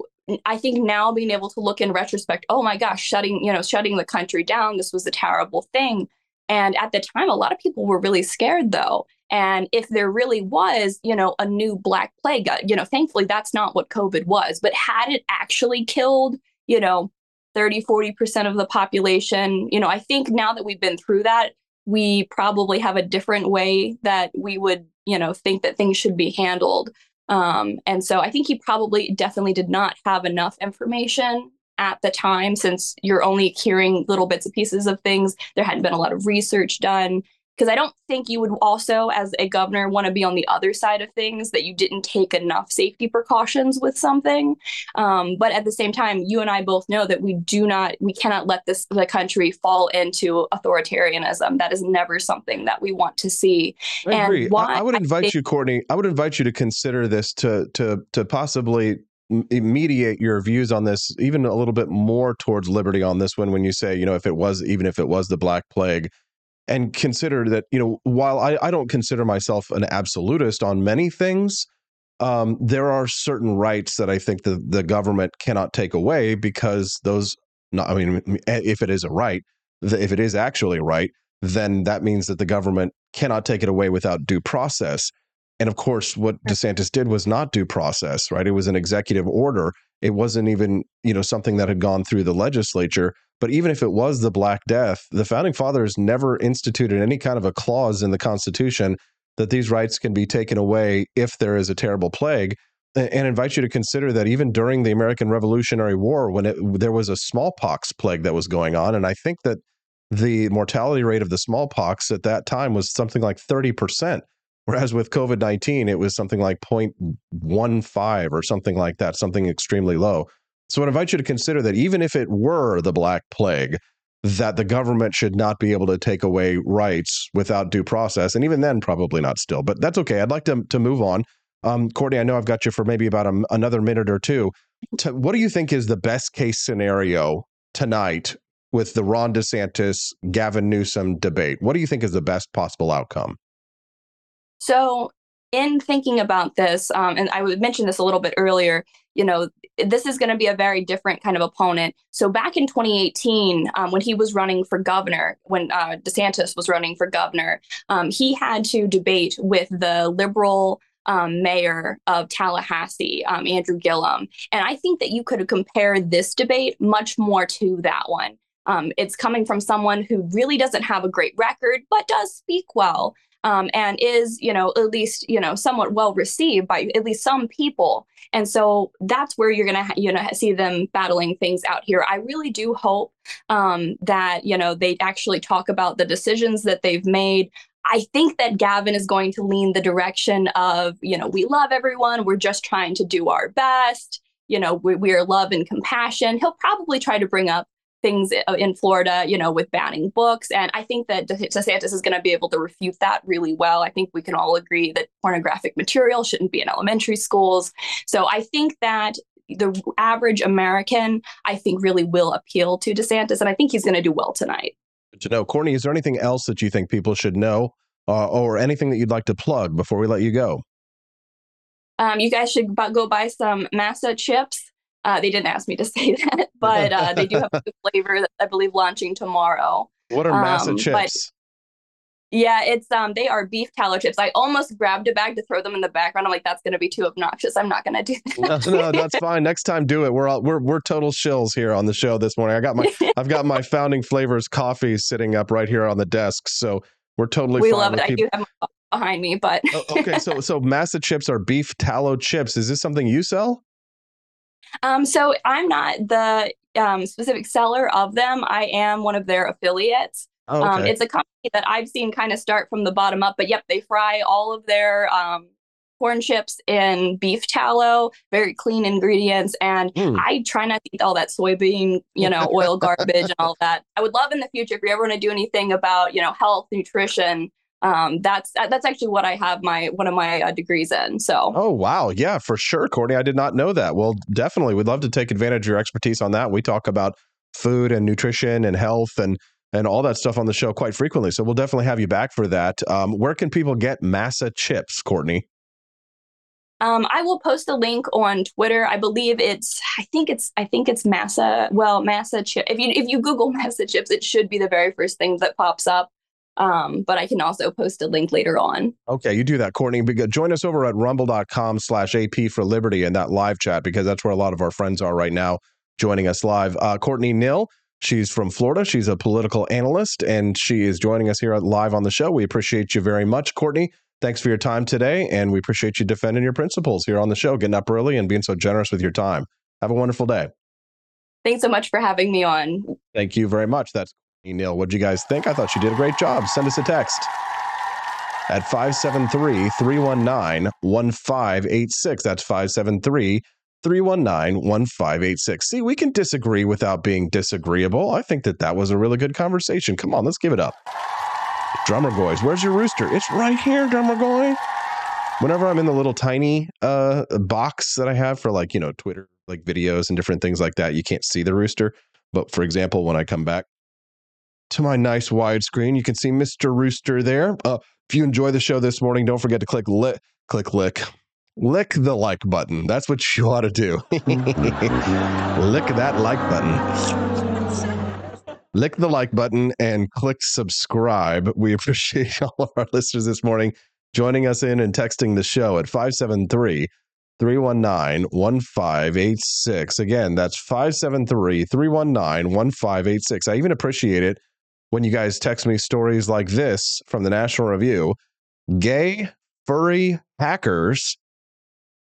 I think now being able to look in retrospect, oh my gosh, shutting, you know, shutting the country down, this was a terrible thing. And at the time, a lot of people were really scared though. And if there really was, you know, a new black plague, uh, you know, thankfully that's not what COVID was, but had it actually killed, you know, 30, 40% of the population, you know, I think now that we've been through that, we probably have a different way that we would, you know, think that things should be handled. Um, and so I think he probably definitely did not have enough information at the time since you're only hearing little bits and pieces of things. There hadn't been a lot of research done because I don't think you would also, as a governor, want to be on the other side of things that you didn't take enough safety precautions with something. Um, but at the same time, you and I both know that we do not, we cannot let this the country fall into authoritarianism. That is never something that we want to see. I and agree. why I, I would I invite think- you, Courtney. I would invite you to consider this to to to possibly mediate your views on this even a little bit more towards liberty on this one when you say you know if it was even if it was the black plague and consider that you know while I, I don't consider myself an absolutist on many things um, there are certain rights that I think the the government cannot take away because those not I mean if it is a right if it is actually a right then that means that the government cannot take it away without due process and of course what DeSantis did was not due process right it was an executive order it wasn't even you know something that had gone through the legislature but even if it was the Black Death, the founding fathers never instituted any kind of a clause in the Constitution that these rights can be taken away if there is a terrible plague. And invite you to consider that even during the American Revolutionary War, when it, there was a smallpox plague that was going on, and I think that the mortality rate of the smallpox at that time was something like 30%. Whereas with COVID 19, it was something like 0.15 or something like that, something extremely low. So I invite you to consider that even if it were the Black Plague, that the government should not be able to take away rights without due process. And even then, probably not still. But that's okay. I'd like to, to move on. Um, Courtney, I know I've got you for maybe about a, another minute or two. To, what do you think is the best case scenario tonight with the Ron DeSantis Gavin Newsom debate? What do you think is the best possible outcome? So, in thinking about this, um, and I would mention this a little bit earlier, you know, this is going to be a very different kind of opponent. So, back in 2018, um, when he was running for governor, when uh, DeSantis was running for governor, um, he had to debate with the liberal um, mayor of Tallahassee, um, Andrew Gillum. And I think that you could compare this debate much more to that one. Um, it's coming from someone who really doesn't have a great record, but does speak well um, and is, you know, at least, you know, somewhat well received by at least some people. And so that's where you're going to, you know, see them battling things out here. I really do hope um, that, you know, they actually talk about the decisions that they've made. I think that Gavin is going to lean the direction of, you know, we love everyone. We're just trying to do our best. You know, we, we are love and compassion. He'll probably try to bring up things in Florida, you know, with banning books. And I think that DeSantis is going to be able to refute that really well. I think we can all agree that pornographic material shouldn't be in elementary schools. So I think that the average American, I think, really will appeal to DeSantis. And I think he's going to do well tonight. Good to know. Courtney, is there anything else that you think people should know uh, or anything that you'd like to plug before we let you go? Um, you guys should go buy some Masa chips. Uh, they didn't ask me to say that, but uh, they do have a flavor that I believe launching tomorrow. What are Masa Um, chips? Yeah, it's um they are beef tallow chips. I almost grabbed a bag to throw them in the background. I'm like, that's gonna be too obnoxious. I'm not gonna do that. no, no, that's fine. Next time, do it. We're all, we're we're total shills here on the show this morning. I got my I've got my Founding Flavors coffee sitting up right here on the desk, so we're totally we love it. I do have my behind me, but Oh, okay, so so Masa chips are beef tallow chips. Is this something you sell? Um so I'm not the um specific seller of them. I am one of their affiliates. Oh, Um, okay. it's a company that I've seen kind of start from the bottom up, but yep, they fry all of their um, corn chips in beef tallow, very clean ingredients. And Mm. I try not to eat all that soybean, you know, oil garbage and all that. I would love in the future if we ever want to do anything about, you know, health, nutrition, um, that's that's actually what I have my one of my uh, degrees in. So. Oh wow, yeah, for sure, Courtney. I did not know that. Well, definitely, we'd love to take advantage of your expertise on that. We talk about food and nutrition and health and and all that stuff on the show quite frequently. So we'll definitely have you back for that. Um, where can people get masa chips, Courtney? Um, I will post a link on Twitter. I believe it's, I think it's, I think it's Masa. Well, Masa chip. If you if you Google Masa chips, it should be the very first thing that pops up. Um, but I can also post a link later on. Okay, you do that, Courtney. Join us over at rumble.com slash AP for Liberty in that live chat because that's where a lot of our friends are right now joining us live. Uh, Courtney Knill, she's from Florida. She's a political analyst and she is joining us here live on the show. We appreciate you very much, Courtney. Thanks for your time today, and we appreciate you defending your principles here on the show, getting up early and being so generous with your time. Have a wonderful day. Thanks so much for having me on. Thank you very much. That's Neil. What'd you guys think? I thought she did a great job. Send us a text at 573 319 1586. That's 573 319 1586. See, we can disagree without being disagreeable. I think that that was a really good conversation. Come on, let's give it up. Drummer Goys, where's your rooster? It's right here, Drummer Goy. Whenever I'm in the little tiny uh, box that I have for like, you know, Twitter, like videos and different things like that, you can't see the rooster. But for example, when I come back to my nice widescreen, you can see Mr. Rooster there. Uh, if you enjoy the show this morning, don't forget to click lick, click lick, lick the like button. That's what you ought to do. lick that like button lick the like button and click subscribe. We appreciate all of our listeners this morning joining us in and texting the show at 573 319 1586. Again, that's 573 319 1586. I even appreciate it when you guys text me stories like this from the National Review. Gay furry hackers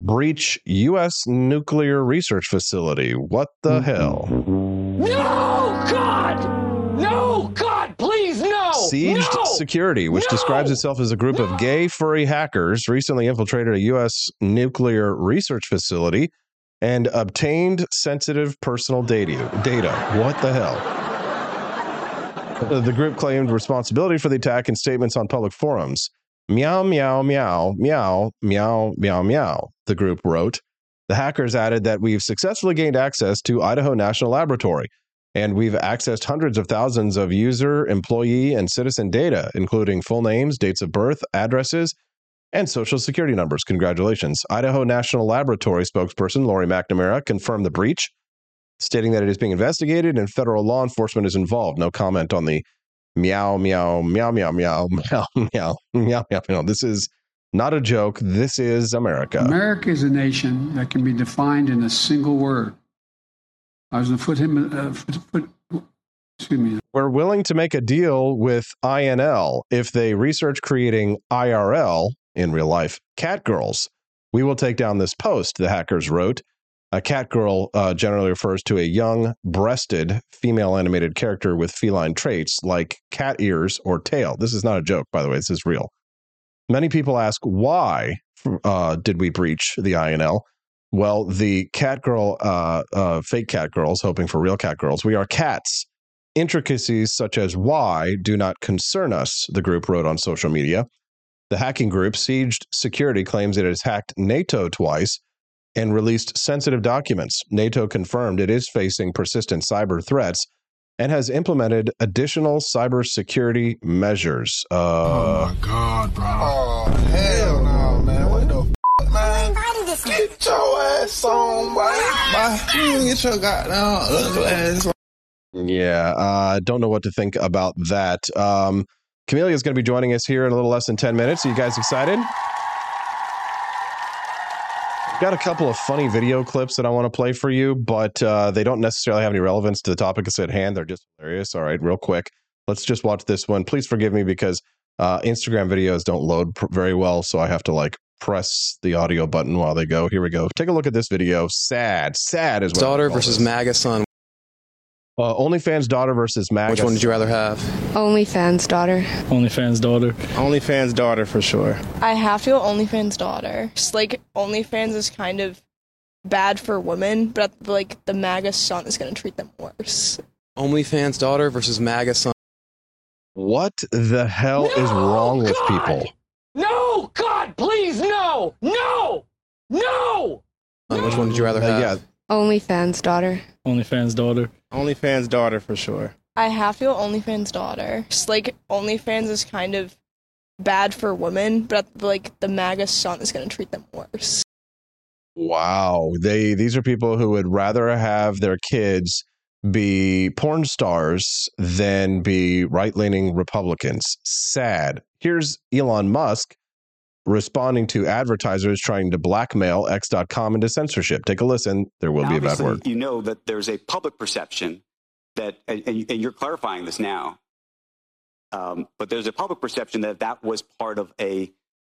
breach U.S. nuclear research facility. What the mm-hmm. hell? No, God! No, God, please, no! Sieged no! Security, which no! describes itself as a group of gay furry hackers, recently infiltrated a U.S. nuclear research facility and obtained sensitive personal data. Data. What the hell? Uh, the group claimed responsibility for the attack in statements on public forums. Meow, meow, meow, meow, meow, meow, meow, the group wrote. The hackers added that we've successfully gained access to Idaho National Laboratory, and we've accessed hundreds of thousands of user, employee, and citizen data, including full names, dates of birth, addresses, and social security numbers. Congratulations. Idaho National Laboratory spokesperson Lori McNamara confirmed the breach, stating that it is being investigated and federal law enforcement is involved. No comment on the meow meow meow meow meow meow meow meow meow meow. This is not a joke. This is America. America is a nation that can be defined in a single word. I was going to put him. Uh, put, excuse me. We're willing to make a deal with INL if they research creating IRL in real life cat girls. We will take down this post. The hackers wrote. A cat girl uh, generally refers to a young, breasted, female animated character with feline traits like cat ears or tail. This is not a joke, by the way. This is real. Many people ask, why uh, did we breach the INL? Well, the cat girl, uh, uh, fake cat girls, hoping for real cat girls, we are cats. Intricacies such as why do not concern us, the group wrote on social media. The hacking group, Sieged Security, claims it has hacked NATO twice and released sensitive documents. NATO confirmed it is facing persistent cyber threats and has implemented additional cybersecurity measures. Uh, oh my God, bro. Oh, hell no, man. What the f, man? Get your ass on, boy. Get your goddamn ugly ass on. Yeah, I uh, don't know what to think about that. Um, Camelia is going to be joining us here in a little less than 10 minutes. Are you guys excited? Got a couple of funny video clips that I want to play for you, but uh, they don't necessarily have any relevance to the topic at hand. They're just hilarious. All right, real quick, let's just watch this one. Please forgive me because uh, Instagram videos don't load pr- very well, so I have to like press the audio button while they go. Here we go. Take a look at this video. Sad, sad is what daughter versus. MAGA son. Uh, OnlyFans daughter versus MAGA. Which one did you rather have? OnlyFans daughter. OnlyFans daughter. OnlyFans daughter for sure. I have to go OnlyFans daughter. Just like OnlyFans is kind of bad for women, but like the MAGA son is going to treat them worse. OnlyFans daughter versus MAGA son. What the hell is wrong with people? No, God, please, no, no, no. Uh, which one did you rather Uh, have? yeah. OnlyFans daughter. OnlyFans daughter. OnlyFans daughter for sure. I have to go OnlyFans daughter. Just like OnlyFans is kind of bad for women, but like the MAGA son is going to treat them worse. Wow. They these are people who would rather have their kids be porn stars than be right-leaning Republicans. Sad. Here's Elon Musk responding to advertisers trying to blackmail X.com into censorship. Take a listen. There will be a bad word. You know that there's a public perception that, and, and and you're clarifying this now, um, but there's a public perception that that was part of a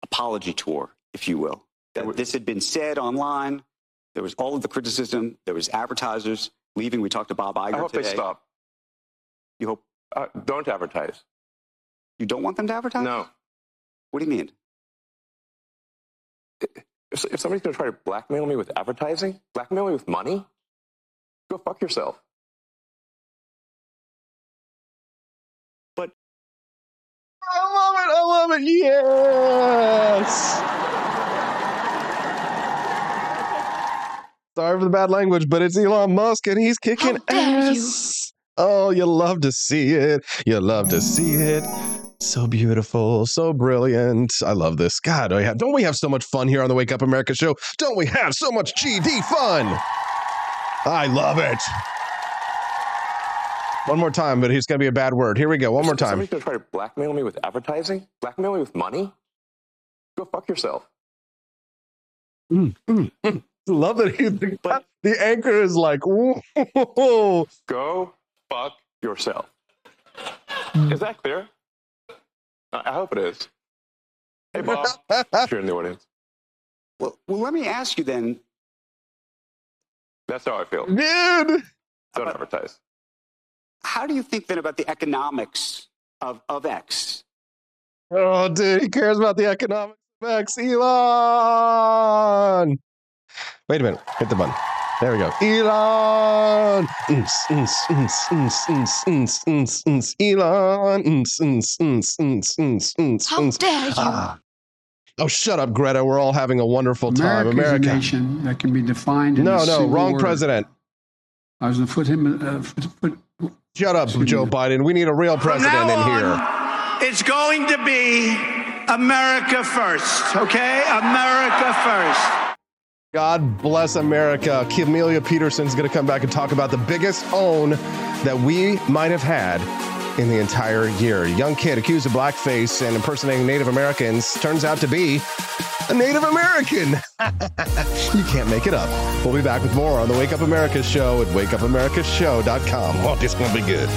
apology tour, if you will. That this had been said online. There was all of the criticism. There was advertisers leaving. We talked to Bob Iger I hope today. they stop. You hope Uh, don't advertise. you don't want them to advertise? No. What do you mean? If, if somebody's going to try to blackmail me with advertising, blackmail me with money, go fuck yourself. But I love it. I love it. Yes. Sorry for the bad language, but it's Elon Musk and he's kicking ass. Oh, you love to see it. You love to see it. So beautiful, so brilliant. I love this. God, do we have, don't we have so much fun here on the Wake Up America show? Don't we have so much GD fun? I love it. One more time, but it's going to be a bad word. Here we go. One more If time. somebody's going to try to blackmail me with advertising, blackmail me with money, go fuck yourself. Mm, mm, mm. Love that he, the, the anchor is like, whoa. Go fuck yourself. Is that clear? I I hope it is. Hey, Bob, if you're in the audience. Well, well, let me ask you then. That's how I feel. Dude. Don't advertise. How do you think then about the economics of, of X? Oh, dude, he cares about the economics of X. Elon. Wait a minute. Hit the button. There we go. Elon. Elon. How dare you? Ah. Oh, shut up, Greta. We're all having a wonderful time. America a nation that can be defined No, no, wrong word. president. I was going to put him. Uh, put, put, Shut up, Joe Biden. We need a real president in here. It's going to be America first, okay? America first. God bless America. Camelia Peterson's going to come back and talk about the biggest own that we might have had in the entire year. A young kid accused of blackface and impersonating Native Americans turns out to be a Native American. you can't make it up. We'll be back with more on the Wake Up America show at wakeupAmericaShow.com. Oh, this going to be good.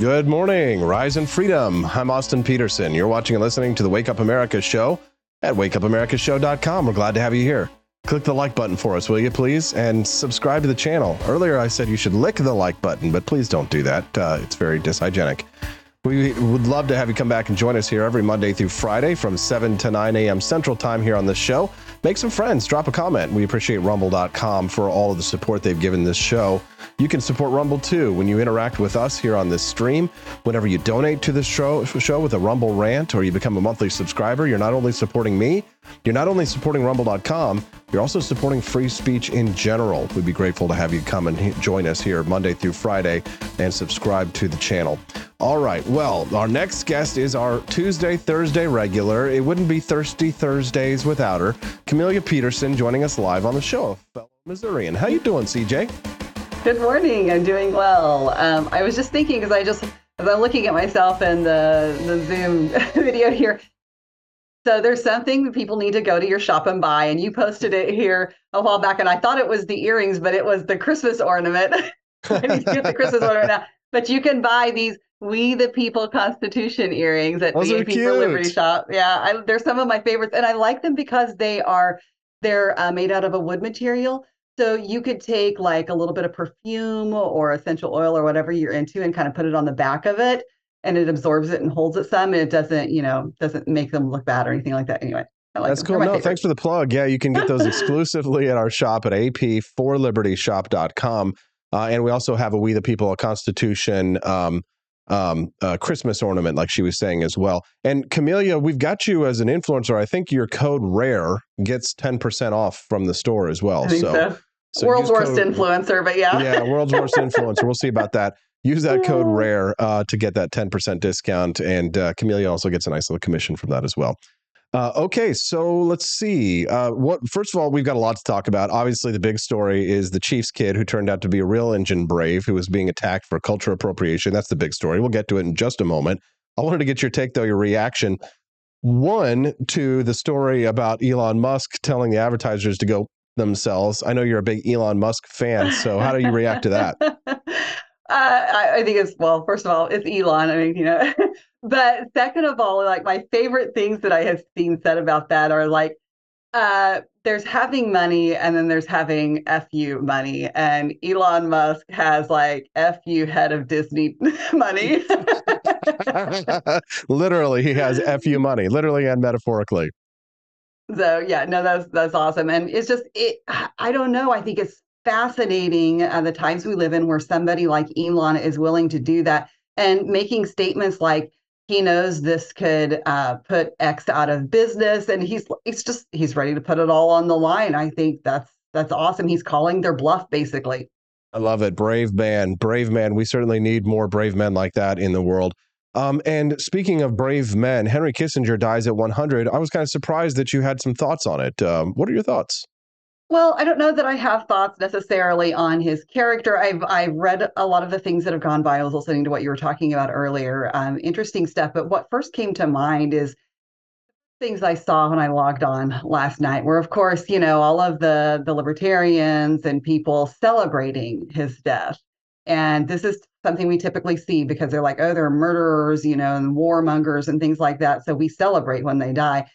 Good morning, Rise and Freedom. I'm Austin Peterson. You're watching and listening to the Wake Up America show at wakeupAmericashow.com. We're glad to have you here. Click the like button for us, will you please? And subscribe to the channel. Earlier I said you should lick the like button, but please don't do that. Uh, it's very dishygienic. We would love to have you come back and join us here every Monday through Friday from 7 to 9 a.m. Central Time here on this show. Make some friends, drop a comment. We appreciate rumble.com for all of the support they've given this show. You can support Rumble too when you interact with us here on this stream. Whenever you donate to this show, show with a Rumble rant or you become a monthly subscriber, you're not only supporting me, you're not only supporting rumble.com, you're also supporting free speech in general. We'd be grateful to have you come and join us here Monday through Friday and subscribe to the channel. All right. Well, our next guest is our Tuesday, Thursday regular. It wouldn't be Thirsty Thursdays without her. Camelia Peterson joining us live on the show, a fellow Missourian. How you doing, CJ? Good morning. I'm doing well. Um, I was just thinking because I just as I'm looking at myself in the the Zoom video here. So there's something that people need to go to your shop and buy, and you posted it here a while back, and I thought it was the earrings, but it was the Christmas ornament. I need to get the Christmas ornament now. But you can buy these "We the People" Constitution earrings at Those are VIP for Liberty. Shop. Yeah, I, they're some of my favorites, and I like them because they are they're uh, made out of a wood material. So you could take like a little bit of perfume or essential oil or whatever you're into and kind of put it on the back of it and it absorbs it and holds it some and it doesn't, you know, doesn't make them look bad or anything like that. Anyway, I like That's them. cool. No, favorite. thanks for the plug. Yeah, you can get those exclusively at our shop at ap4libertyshop.com. Uh, and we also have a We the People, a Constitution um, um, uh, Christmas ornament, like she was saying as well. And Camelia, we've got you as an influencer. I think your code RARE gets 10% off from the store as well. So, so. so World's worst code- influencer, but yeah. yeah, world's worst influencer. We'll see about that. Use that code RARE uh, to get that 10% discount. And uh, Camelia also gets a nice little commission from that as well. Uh, okay, so let's see. Uh, what first of all, we've got a lot to talk about. Obviously, the big story is the Chiefs kid who turned out to be a real engine brave who was being attacked for culture appropriation. That's the big story. We'll get to it in just a moment. I wanted to get your take, though, your reaction. One to the story about Elon Musk telling the advertisers to go themselves. I know you're a big Elon Musk fan, so how do you react to that? Uh, I, I think it's well. First of all, it's Elon. I mean, you know, but second of all, like my favorite things that I have seen said about that are like, uh, there's having money and then there's having fu money, and Elon Musk has like fu head of Disney money. literally, he has fu money, literally and metaphorically. So yeah, no, that's that's awesome, and it's just it. I don't know. I think it's fascinating uh, the times we live in where somebody like Elon is willing to do that and making statements like he knows this could uh, put X out of business, and he's it's just he's ready to put it all on the line. I think that's that's awesome. He's calling their bluff, basically. I love it. Brave man, brave man. We certainly need more brave men like that in the world. Um, and speaking of brave men, Henry Kissinger dies at 100. I was kind of surprised that you had some thoughts on it. Um, what are your thoughts? Well, I don't know that I have thoughts necessarily on his character. I've I've read a lot of the things that have gone by. I was listening to what you were talking about earlier. Um, interesting stuff. But what first came to mind is things I saw when I logged on last night were, of course, you know, all of the the libertarians and people celebrating his death. And this is something we typically see because they're like, oh, they're murderers, you know, and warmongers and things like that. So we celebrate when they die.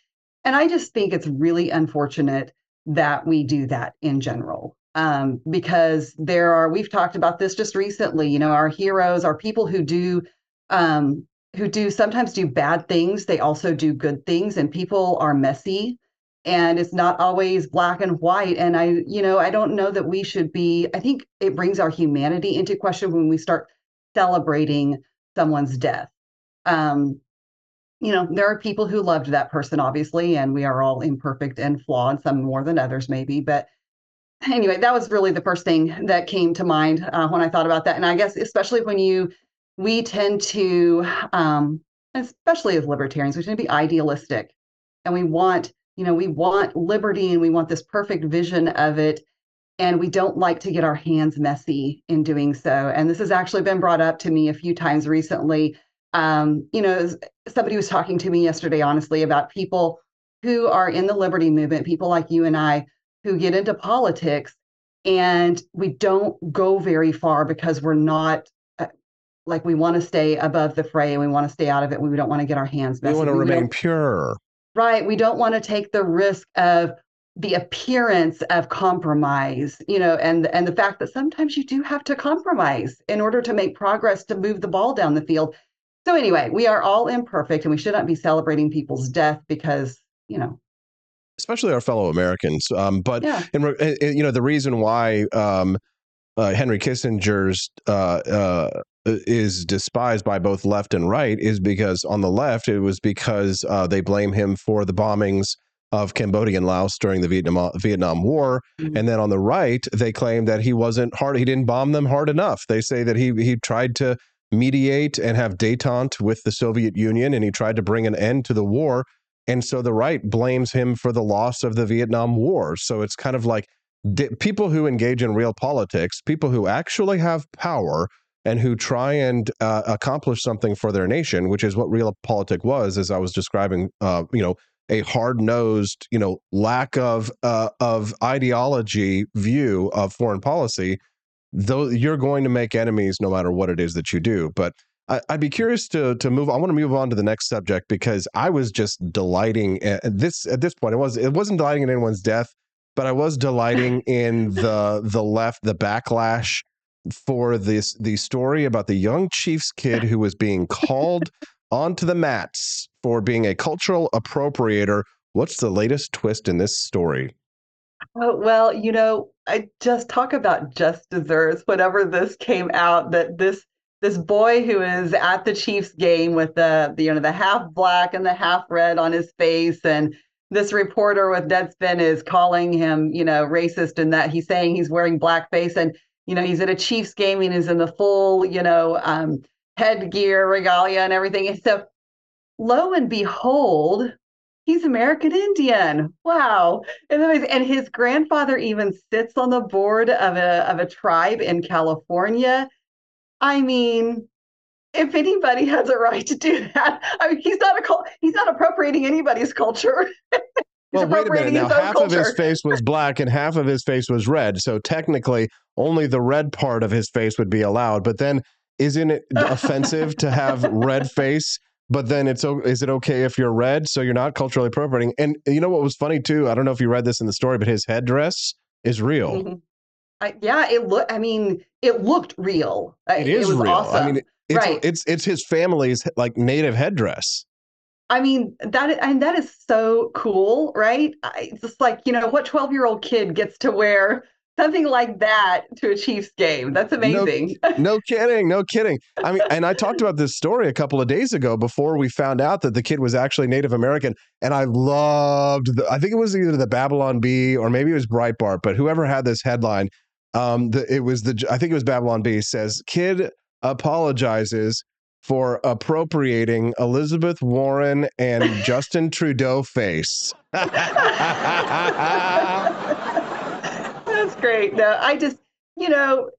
And I just think it's really unfortunate that we do that in general. Um, because there are, we've talked about this just recently, you know, our heroes are people who do um, who do sometimes do bad things they also do good things and people are messy and it's not always black and white and i you know i don't know that we should be i think it brings our humanity into question when we start celebrating someone's death um you know there are people who loved that person obviously and we are all imperfect and flawed some more than others maybe but anyway that was really the first thing that came to mind uh, when i thought about that and i guess especially when you we tend to, um, especially as libertarians, we tend to be idealistic and we want, you know, we want liberty and we want this perfect vision of it. And we don't like to get our hands messy in doing so. And this has actually been brought up to me a few times recently. Um, you know, somebody was talking to me yesterday, honestly, about people who are in the liberty movement, people like you and I, who get into politics and we don't go very far because we're not like we want to stay above the fray and we want to stay out of it. We don't want to get our hands messy. We want to we remain pure. Right. We don't want to take the risk of the appearance of compromise, you know, and and the fact that sometimes you do have to compromise in order to make progress to move the ball down the field. So anyway, we are all imperfect and we should not be celebrating people's death because, you know, especially our fellow Americans. Um, but Yeah. in, re- uh, you know the reason why um, uh, Henry Kissinger's uh, uh, is despised by both left and right is because on the left it was because uh, they blame him for the bombings of Cambodia and Laos during the Vietnam Vietnam War, and then on the right they claim that he wasn't hard, he didn't bomb them hard enough. They say that he he tried to mediate and have détente with the Soviet Union, and he tried to bring an end to the war. And so the right blames him for the loss of the Vietnam War. So it's kind of like people who engage in realpolitik, people who actually have power and who try and uh, accomplish something for their nation, which is what realpolitik was, as I was describing. Uh, you know, a hard nosed, you know, lack of uh, of ideology view of foreign policy. Though you're going to make enemies no matter what it is that you do, but I, I'd be curious to to move. I want to move on to the next subject because I was just delighting eh, at this at this point. It was it wasn't delighting in anyone's death, but I was delighting in the the left the backlash for this the story about the young Chiefs kid who was being called onto the mats for being a cultural appropriator. What's the latest twist in this story? Oh, well, you know, I just talk about just desserts. Whenever this came out, that this this boy who is at the Chiefs game with the, the you know the half black and the half red on his face, and this reporter with Deadspin is calling him you know racist and that he's saying he's wearing blackface, and you know he's at a Chiefs game and he's in the full you know um, headgear, regalia, and everything. And so lo and behold, he's American Indian. Wow. And, and his grandfather even sits on the board of a, of a tribe in California. I mean, if anybody has a right to do that, I mean, he's not a he's not appropriating anybody's culture. well, wait a minute. Now, half culture. of his face was black and half of his face was red. So technically, only the red part of his face would be allowed. But then, isn't it offensive to have red face? But then it's is it okay if you're red so you're not culturally appropriating and you know what was funny too i don't know if you read this in the story but his headdress is real mm-hmm. I, yeah it looked i mean it looked real it is it real awesome. i mean it's, right. it's it's his family's like native headdress I mean that and that is so cool, right? It's just like you know what twelve year old kid gets to wear something like that to a Chiefs game. That's amazing. No, no, kidding. No kidding. I mean, and I talked about this story a couple of days ago before we found out that the kid was actually Native American. And I loved, the, I think it was either the Babylon Bee or maybe it was Breitbart, but whoever had this headline, um, the, it was the, I think it was Babylon Bee says, kid apologizes for appropriating Elizabeth Warren and Justin Trudeau face. No, I just, you know,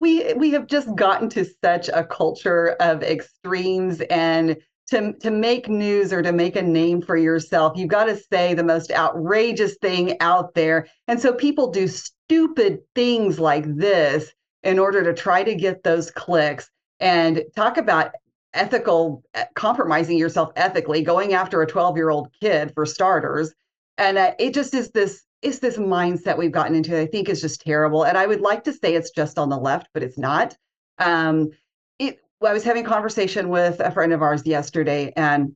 we we have just gotten to such a culture of extremes and to to make news or to make a name for yourself, you've got to say the most outrageous thing out there. And so people do stupid things like this in order to try to get those clicks and talk about ethical compromising yourself ethically going after a 12 year old kid for starters and uh, it just is this is this mindset we've gotten into i think is just terrible and i would like to say it's just on the left but it's not. Um, it i was having a conversation with a friend of ours yesterday and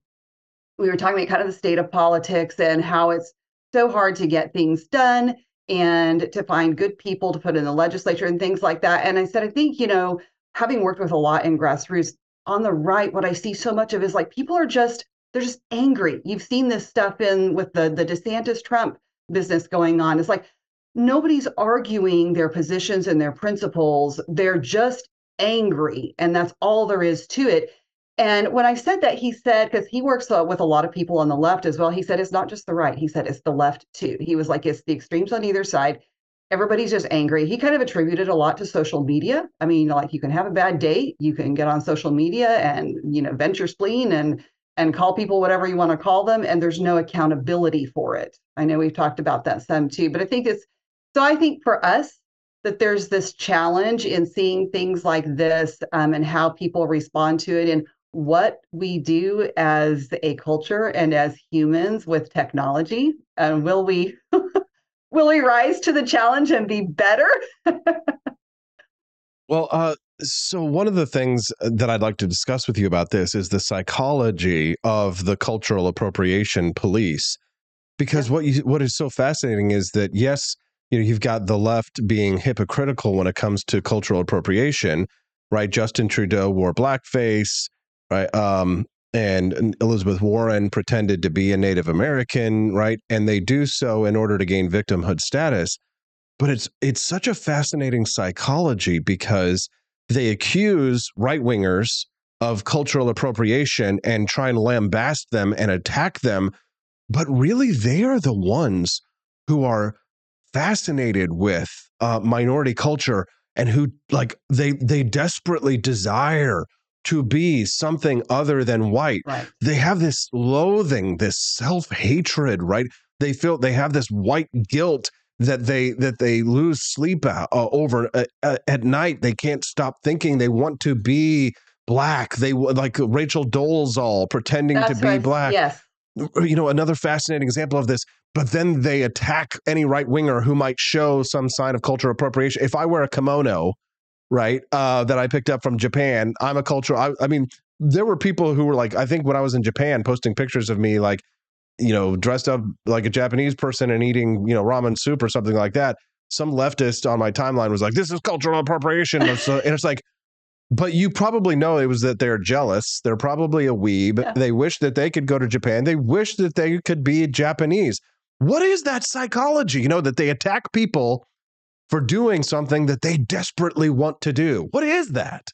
we were talking about kind of the state of politics and how it's so hard to get things done and to find good people to put in the legislature and things like that and i said i think you know having worked with a lot in grassroots on the right what i see so much of is like people are just they're just angry. You've seen this stuff in with the the desantis trump business going on. It's like nobody's arguing their positions and their principles. They're just angry. And that's all there is to it. And when I said that, he said, because he works uh, with a lot of people on the left as well, he said, it's not just the right. He said, it's the left too. He was like, it's the extremes on either side. Everybody's just angry. He kind of attributed a lot to social media. I mean, like you can have a bad day, you can get on social media and, you know, vent your spleen and and call people whatever you want to call them and there's no accountability for it. I know we've talked about that some too but i think it's so i think for us that there's this challenge in seeing things like this um, and how people respond to it and what we do as a culture and as humans with technology and will we will we rise to the challenge and be better? Well uh so, one of the things uh, that I'd like to discuss with you about this is the psychology of the cultural appropriation police. Because what you what is so fascinating is that yes, you know, you've got the left being hypocritical when it comes to cultural appropriation, right? Justin Trudeau wore blackface, right? Um, and Elizabeth Warren pretended to be a Native American, right? And they do so in order to gain victimhood status. But it's it's such a fascinating psychology because they accuse right wingers of cultural appropriation and try and lambast them and attack them. But really, they are the ones who are fascinated with uh, minority culture and who like they they desperately desire to be something other than white. Right. They have this loathing, this self hatred, right? They feel they have this white guilt that they that they lose sleep uh, over uh, uh, at night. They can't stop thinking they want to be black. They like Rachel Dolezal pretending That's to be right. black. Yes. You know, another fascinating example of this. But then they attack any right winger who might show some sign of cultural appropriation. If I wear a kimono, right, uh, that I picked up from Japan, I'm a cultural. I, I mean, there were people who were like, I think when I was in Japan, posting pictures of me like you know, dressed up like a Japanese person and eating, you know, ramen soup or something like that. some leftist on my timeline was like, "This is cultural appropriation," and it's, and it's like, but you probably know it was that they're jealous. They're probably a weeb. Yeah. They wish that they could go to Japan. They wish that they could be Japanese. What is that psychology? You know that they attack people for doing something that they desperately want to do. What is that?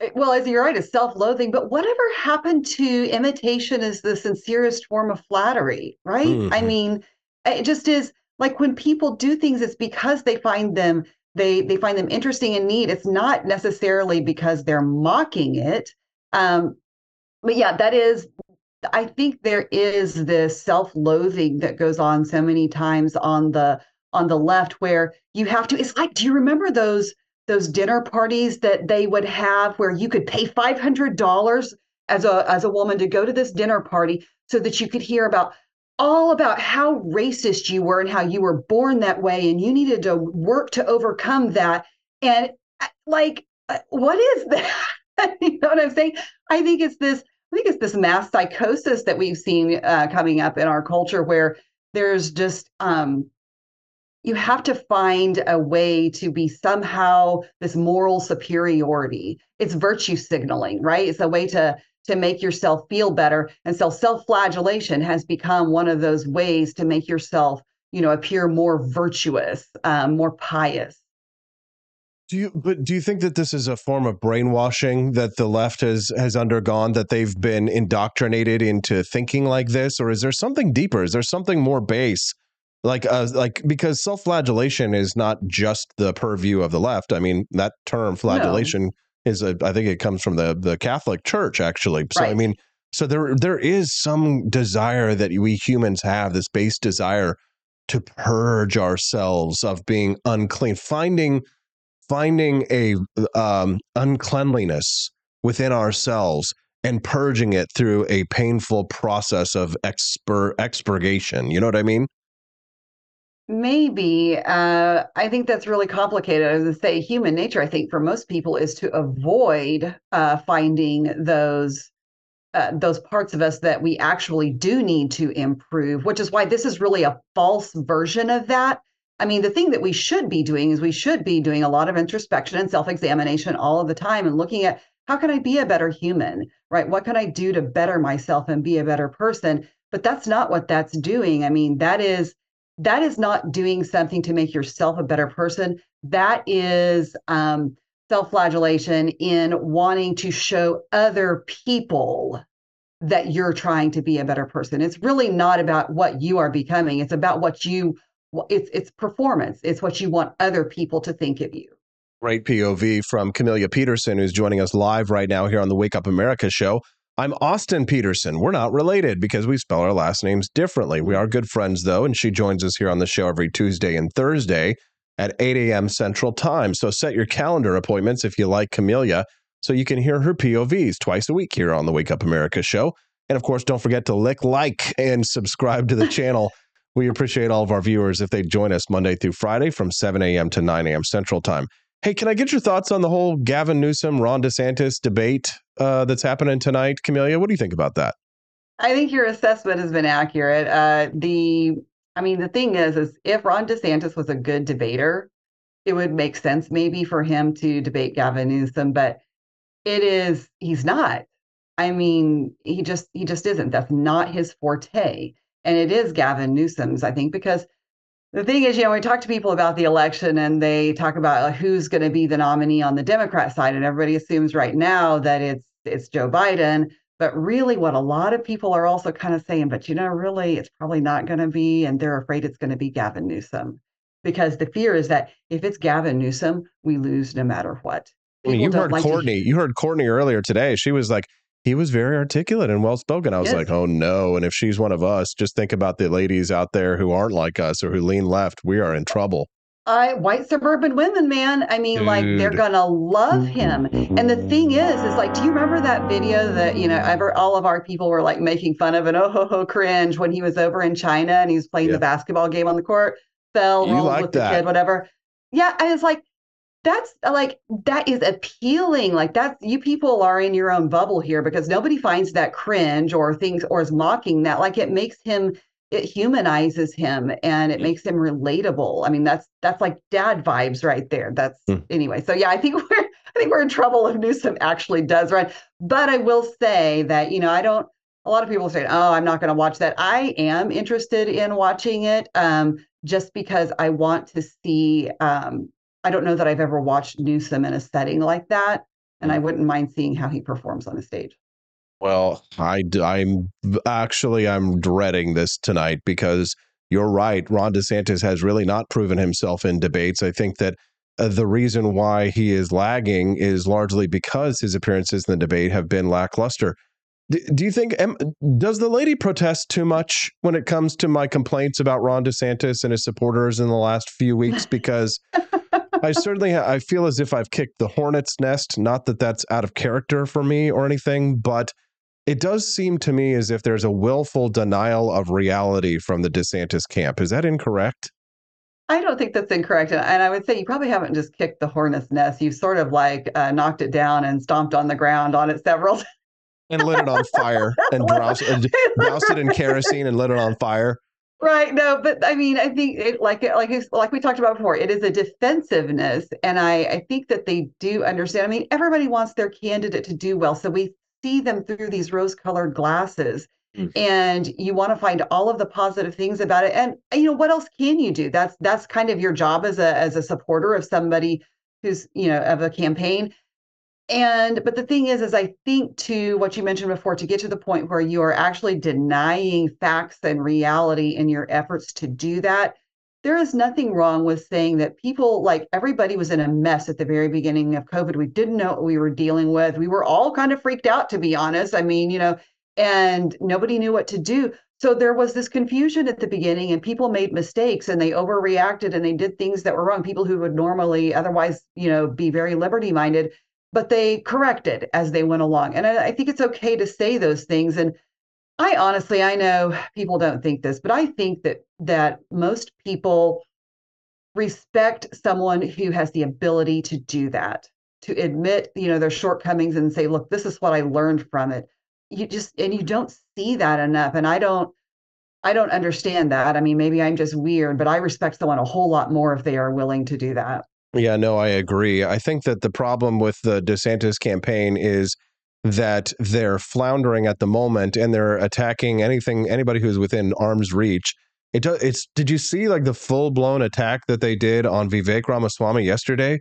It- Well, as you're right, it's self-loathing. But whatever happened to imitation is the sincerest form of flattery, right? I Mhm. mean, it just is like when people do things, it's because they find them they they find them interesting and neat. It's not necessarily because they're mocking it. Um, but yeah, that is. I think there is this self-loathing that goes on so many times on the on the left where you have to. It's like, do you remember those? Those dinner parties that they would have where you could pay $500 as a as a woman to go to this dinner party so that you could hear about all about how racist you were and how you were born that way and you needed to work to overcome that. And uh, like uh, what is that? You know what i'm saying? I think it's this i think it's this mass psychosis that we've seen uh, coming up in our culture where there's just um you have to find a way to be somehow this moral superiority. It's virtue signaling right? It's a way to to make yourself feel better. And so self-flagellation has become one of those ways to make yourself you know appear more virtuous um, more pious. Do you but do you think that this is a form of brainwashing that the left has has undergone that they've been indoctrinated into thinking like this? Or is there something deeper? Is there something more base like uh like because self-flagellation is not just the purview of the left I mean that term flagellation is a I think it comes from the the Catholic Church actually so I mean so there there is some desire that we humans have this base desire to purge ourselves of being unclean finding finding a um, uncleanliness within ourselves and purging it through a painful process of expur- expurgation. You know what I mean? Maybe. Uh, I think that's really complicated. I say, human nature, I think, for most people is to avoid uh, finding those uh, those parts of us that we actually do need to improve, which is why this is really a false version of that. I mean, the thing that we should be doing is we should be doing a lot of introspection and self examination all of the time and looking at how can I be a better human, right? What can I do to better myself and be a better person? But that's not what that's doing. I mean, that is that is not doing something to make yourself a better person. That is um, self-flagellation in wanting to show other people that you're trying to be a better person. It's really not about what you are becoming. It's about what you. It's it's performance. It's what you want other people to think of you. Great POV from Camelia Peterson, who's joining us live right now here on the Wake Up America show. I'm Austin Peterson. We're not related because we spell our last names differently. We are good friends, though, and she joins us here on the show every Tuesday and Thursday at 8 a.m. Central Time. So set your calendar appointments if you like Camelia so you can hear her POVs twice a week here on the Wake Up America show. And of course, don't forget to lick like and subscribe to the channel. We appreciate all of our viewers if they join us Monday through Friday from 7 a.m. to 9 a.m. Central Time. Hey, can I get your thoughts on the whole Gavin Newsom, Ron DeSantis debate uh, that's happening tonight? Camelia, what do you think about that? I think your assessment has been accurate. Uh, the, I mean, the thing is, is if Ron DeSantis was a good debater, it would make sense maybe for him to debate Gavin Newsom, but it is he's not. I mean, he just he just isn't. That's not his forte, and it is Gavin Newsom's. I think because the thing is, you know, we talk to people about the election and they talk about who's going to be the nominee on the Democrat side, and everybody assumes right now that it's it's Joe Biden. But really, what a lot of people are also kind of saying, but you know, really, it's probably not going to be, and they're afraid it's going to be Gavin Newsom because the fear is that if it's Gavin Newsom, we lose no matter what. I mean, you heard like to- Courtney. You heard Courtney earlier today. She was like, he was very articulate and well spoken. I was Yes. like, oh no. And if she's one of us, just think about the ladies out there who aren't like us or who lean left. We are in trouble. I white suburban women, man. I mean, like they're gonna love him. And the thing is, is like, do you remember that video that you know, ever all of our people were like making fun of and oh ho ho cringe when he was over in China and he was playing Yeah. the basketball game on the court, fell, You rolled like with the kid, whatever. Yeah, I was like, that's like that is appealing. Like that's you people are in your own bubble here because nobody finds that cringe or things or is mocking that. Like it makes him it humanizes him and it makes him relatable. I mean, that's that's like dad vibes right there. That's Hmm. anyway. So yeah, I think we're I think we're in trouble if Newsom actually does run. But I will say that you know I don't. A lot of people say, "Oh, I'm not going to watch that." I am interested in watching it, um, just because I want to see. Um, I don't know that I've ever watched Newsom in a setting like that, and I wouldn't mind seeing how he performs on the stage. Well, I'm actually I'm dreading this tonight because you're right. Ron DeSantis has really not proven himself in debates. I think that uh, the reason why he is lagging is largely because his appearances in the debate have been lackluster. D- do you think does the lady protest too much when it comes to my complaints about Ron DeSantis and his supporters in the last few weeks? Because I certainly ha- I feel as if I've kicked the hornet's nest. Not that that's out of character for me or anything, but it does seem to me as if there's a willful denial of reality from the DeSantis camp. Is that incorrect? I don't think that's incorrect. And, I would say you probably haven't just kicked the hornet's nest. You've sort of like uh, knocked it down and stomped on the ground on it several times. And lit it on fire and doused, and doused it in kerosene and lit it on fire. Right. No, but I mean, I think it, like like like we talked about before, it is a defensiveness, and I I think that they do understand. I mean, everybody wants their candidate to do well, so we see them through these rose-colored glasses, mm. and you want to find all of the positive things about it. And you know, what else can you do? That's that's kind of your job as a as a supporter of somebody who's you know of a campaign. And but the thing is, is I think to what you mentioned before, to get to the point where you are actually denying facts and reality in your efforts to do that, there is nothing wrong with saying that people like everybody was in a mess at the very beginning of COVID. We didn't know what we were dealing with. We were all kind of freaked out, to be honest. I mean, you know, and nobody knew what to do. So there was this confusion at the beginning, and people made mistakes and they overreacted and they did things that were wrong. People who would normally otherwise, you know, be very liberty minded but they corrected as they went along. And I, I think it's okay to say those things. And I honestly, I know people don't think this, but I think that that most people respect someone who has the ability to do that, to admit, you know, their shortcomings and say, look, this is what I learned from it. You just and you don't see that enough. And I don't I don't understand that. I mean, maybe I'm just weird, but I respect someone a whole lot more if they are willing to do that. Yeah, no, I agree. I think that the problem with the DeSantis campaign is that they're floundering at the moment and they're attacking anything anybody who's within arm's reach. It does it's did you see like the full-blown attack that they did on Vivek Ramaswamy yesterday?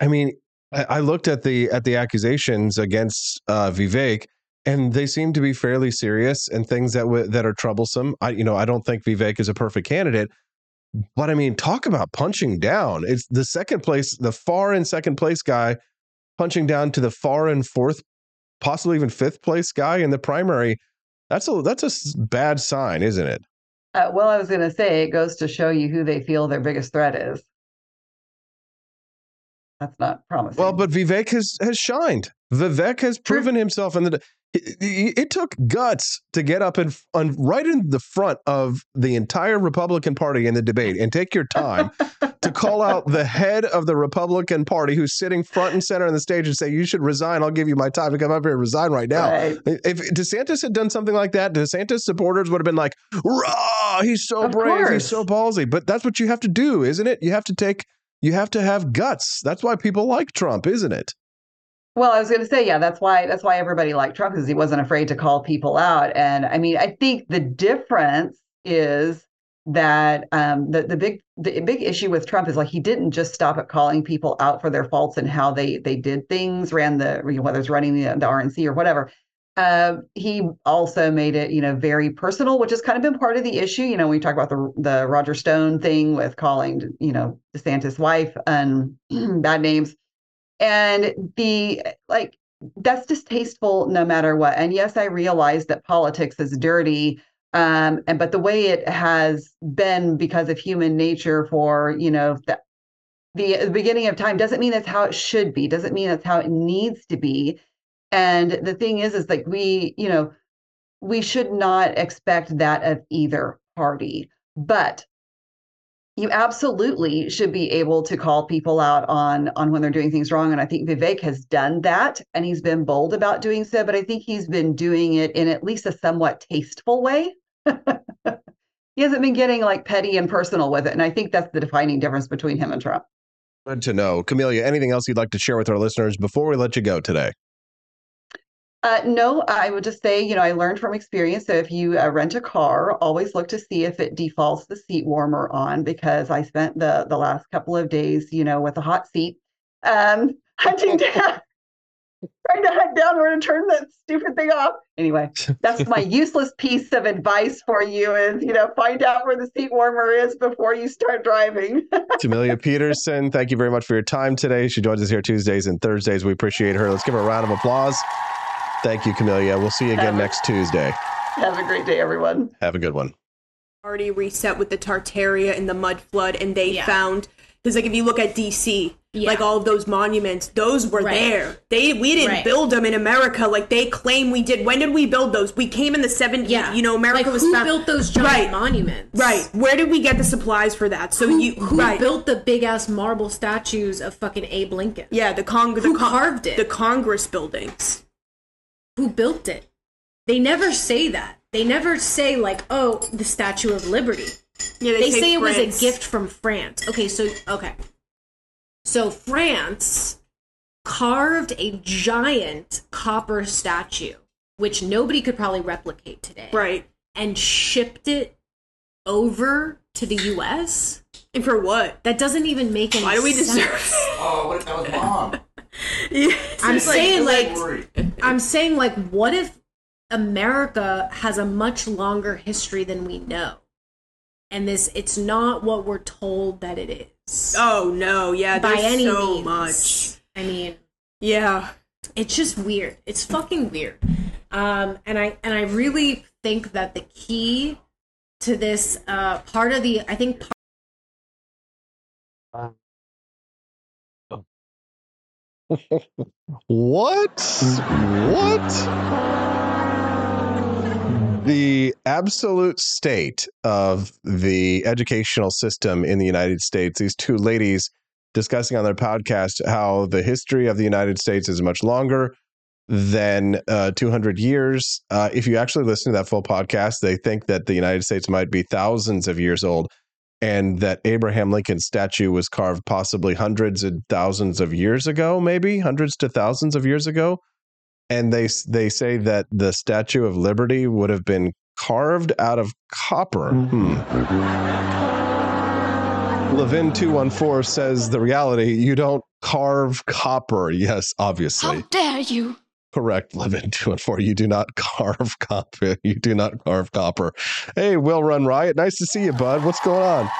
I mean, I, I looked at the at the accusations against uh, Vivek and they seem to be fairly serious and things that w- that are troublesome. I you know, I don't think Vivek is a perfect candidate, but I mean, talk about punching down. It's the second place, the far in second place guy punching down to the far in fourth, possibly even fifth place guy in the primary. That's a that's a bad sign, isn't it? Uh, well, I was going to say it goes to show you who they feel their biggest threat is. That's not promising. Well, but Vivek has has shined. Vivek has proven himself in the. It, it- took guts to get up and right in the front of the entire Republican Party in the debate and take your time to call out the head of the Republican Party who's sitting front and center on the stage and say, "You should resign. I'll give you my time to come up here and resign right now." Right. If DeSantis had done something like that, DeSantis supporters would have been like, "Rah! He's so Of brave. He's so ballsy." But that's what you have to do, isn't it? You have to take. You have to have guts. That's why people like Trump, isn't it? Well, I was going to say, yeah, that's why that's why everybody liked Trump because he wasn't afraid to call people out. And I mean, I think the difference is that um, the the big the big issue with Trump is like he didn't just stop at calling people out for their faults and how they they did things, ran the you know, whether it's running the the RNC or whatever. Um, he also made it, you know, very personal, which has kind of been part of the issue. You know, we talk about the the Roger Stone thing with calling, you know, DeSantis' wife and bad names and the like that's distasteful no matter what. And yes i realize that politics is dirty um and but the way it has been because of human nature for you know the, the, beginning of time doesn't mean that's how it should be doesn't mean that's how it needs to be. And the thing is is like we you know we should not expect that of either party. But you absolutely should be able to call people out on on when they're doing things wrong and i think vivek has done that and he's been bold about doing so but i think he's been doing it in at least a somewhat tasteful way he hasn't been getting like petty and personal with it. And I think that's the defining difference between him and Trump. Good to know. Camelia, anything else you'd like to share with our listeners before we let you go today? Uh, no, I would just say, you know, I learned from experience that if you uh, rent a car, always look to see if it defaults the seat warmer on because I spent the the last couple of days, you know, with a hot seat, um, hunting down, trying to hunt down where to turn that stupid thing off. Anyway, that's my useless piece of advice for you: is you know, find out where the seat warmer is before you start driving. Camelia Peterson, thank you very much for your time today. She joins us here Tuesdays and Thursdays. We appreciate her. Let's give her a round of applause. Thank you, Camelia. We'll see you again Have a- next Tuesday. Have a great day, everyone. Have a good one. already reset with the Tartaria and the mud flood, and they found because like if you look at DC, like all of those monuments, those were Right. there. They we didn't Right. build them in America like they claim we did. When did we build those? We came in the 70s. Yeah. You know, America Like, was who found- built those giant right. monuments? Right. Where did we get the supplies for that? So who, you who right. built the big ass marble statues of fucking Abe Lincoln? Yeah, the Cong the Who Con- carved it? The Congress buildings. Who built it? They never say that. They never say like, "Oh, the Statue of Liberty." Yeah, they, they say, say it was a gift from France. Okay, so okay, so France carved a giant copper statue, which nobody could probably replicate today, right? And shipped it over to the U.S. And for what? That doesn't even make any. Why do we sense. deserve- Oh, what if that was bomb? I'm It's like saying like. I'm saying like what if America has a much longer history than we know. And this it's not what we're told that it is. Oh no, yeah, by any so means. much. I mean, yeah. It's just weird. It's fucking weird. Um and I and I really think that the key to this uh part of the I think part What? What? The absolute state of the educational system in the United States. These two ladies discussing on their podcast how the history of the United States is much longer than uh, 200 years. Uh, if you actually listen to that full podcast, they think that the United States might be thousands of years old and that Abraham Lincoln's statue was carved possibly hundreds and thousands of years ago, maybe hundreds to thousands of years ago. And they they say that the Statue of Liberty would have been carved out of copper. Hmm. Levin two one four says the reality you don't carve copper. Yes, obviously. How dare you? Correct, Levin two and four. You do not carve copper. You do not carve copper. Hey, Will Run Riot. Nice to see you, bud. What's going on?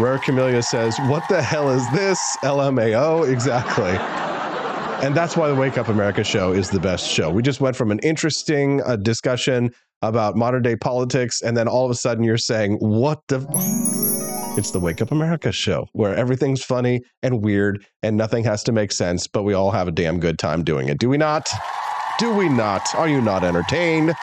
Rare Camellia says, "What the hell is this?" LMAO. Exactly. And that's why the Wake Up America show is the best show. We just went from an interesting uh, discussion about modern day politics, and then all of a sudden you're saying, "What the?" It's the Wake Up America show where everything's funny and weird and nothing has to make sense, but we all have a damn good time doing it. Do we not? Do we not? Are you not entertained?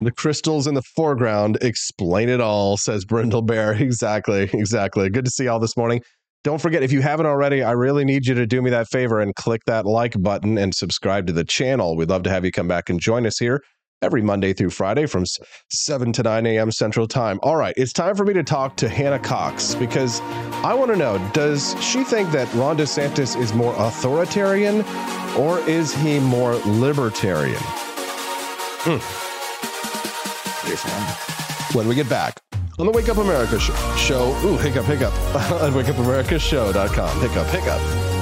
The crystals in the foreground explain it all, says Brindle Bear. Exactly, exactly. Good to see y'all this morning. Don't forget, if you haven't already, I really need you to do me that favor and click that like button and subscribe to the channel. We'd love to have you come back and join us here every Monday through Friday from 7 to 9 a.m. Central Time. All right, it's time for me to talk to Hannah Cox because I want to know does she think that Ron DeSantis is more authoritarian or is he more libertarian? Hmm. When we get back on the Wake Up America sh- show, ooh, hiccup, hiccup, at wakeupAmericaShow.com. Hiccup, hiccup.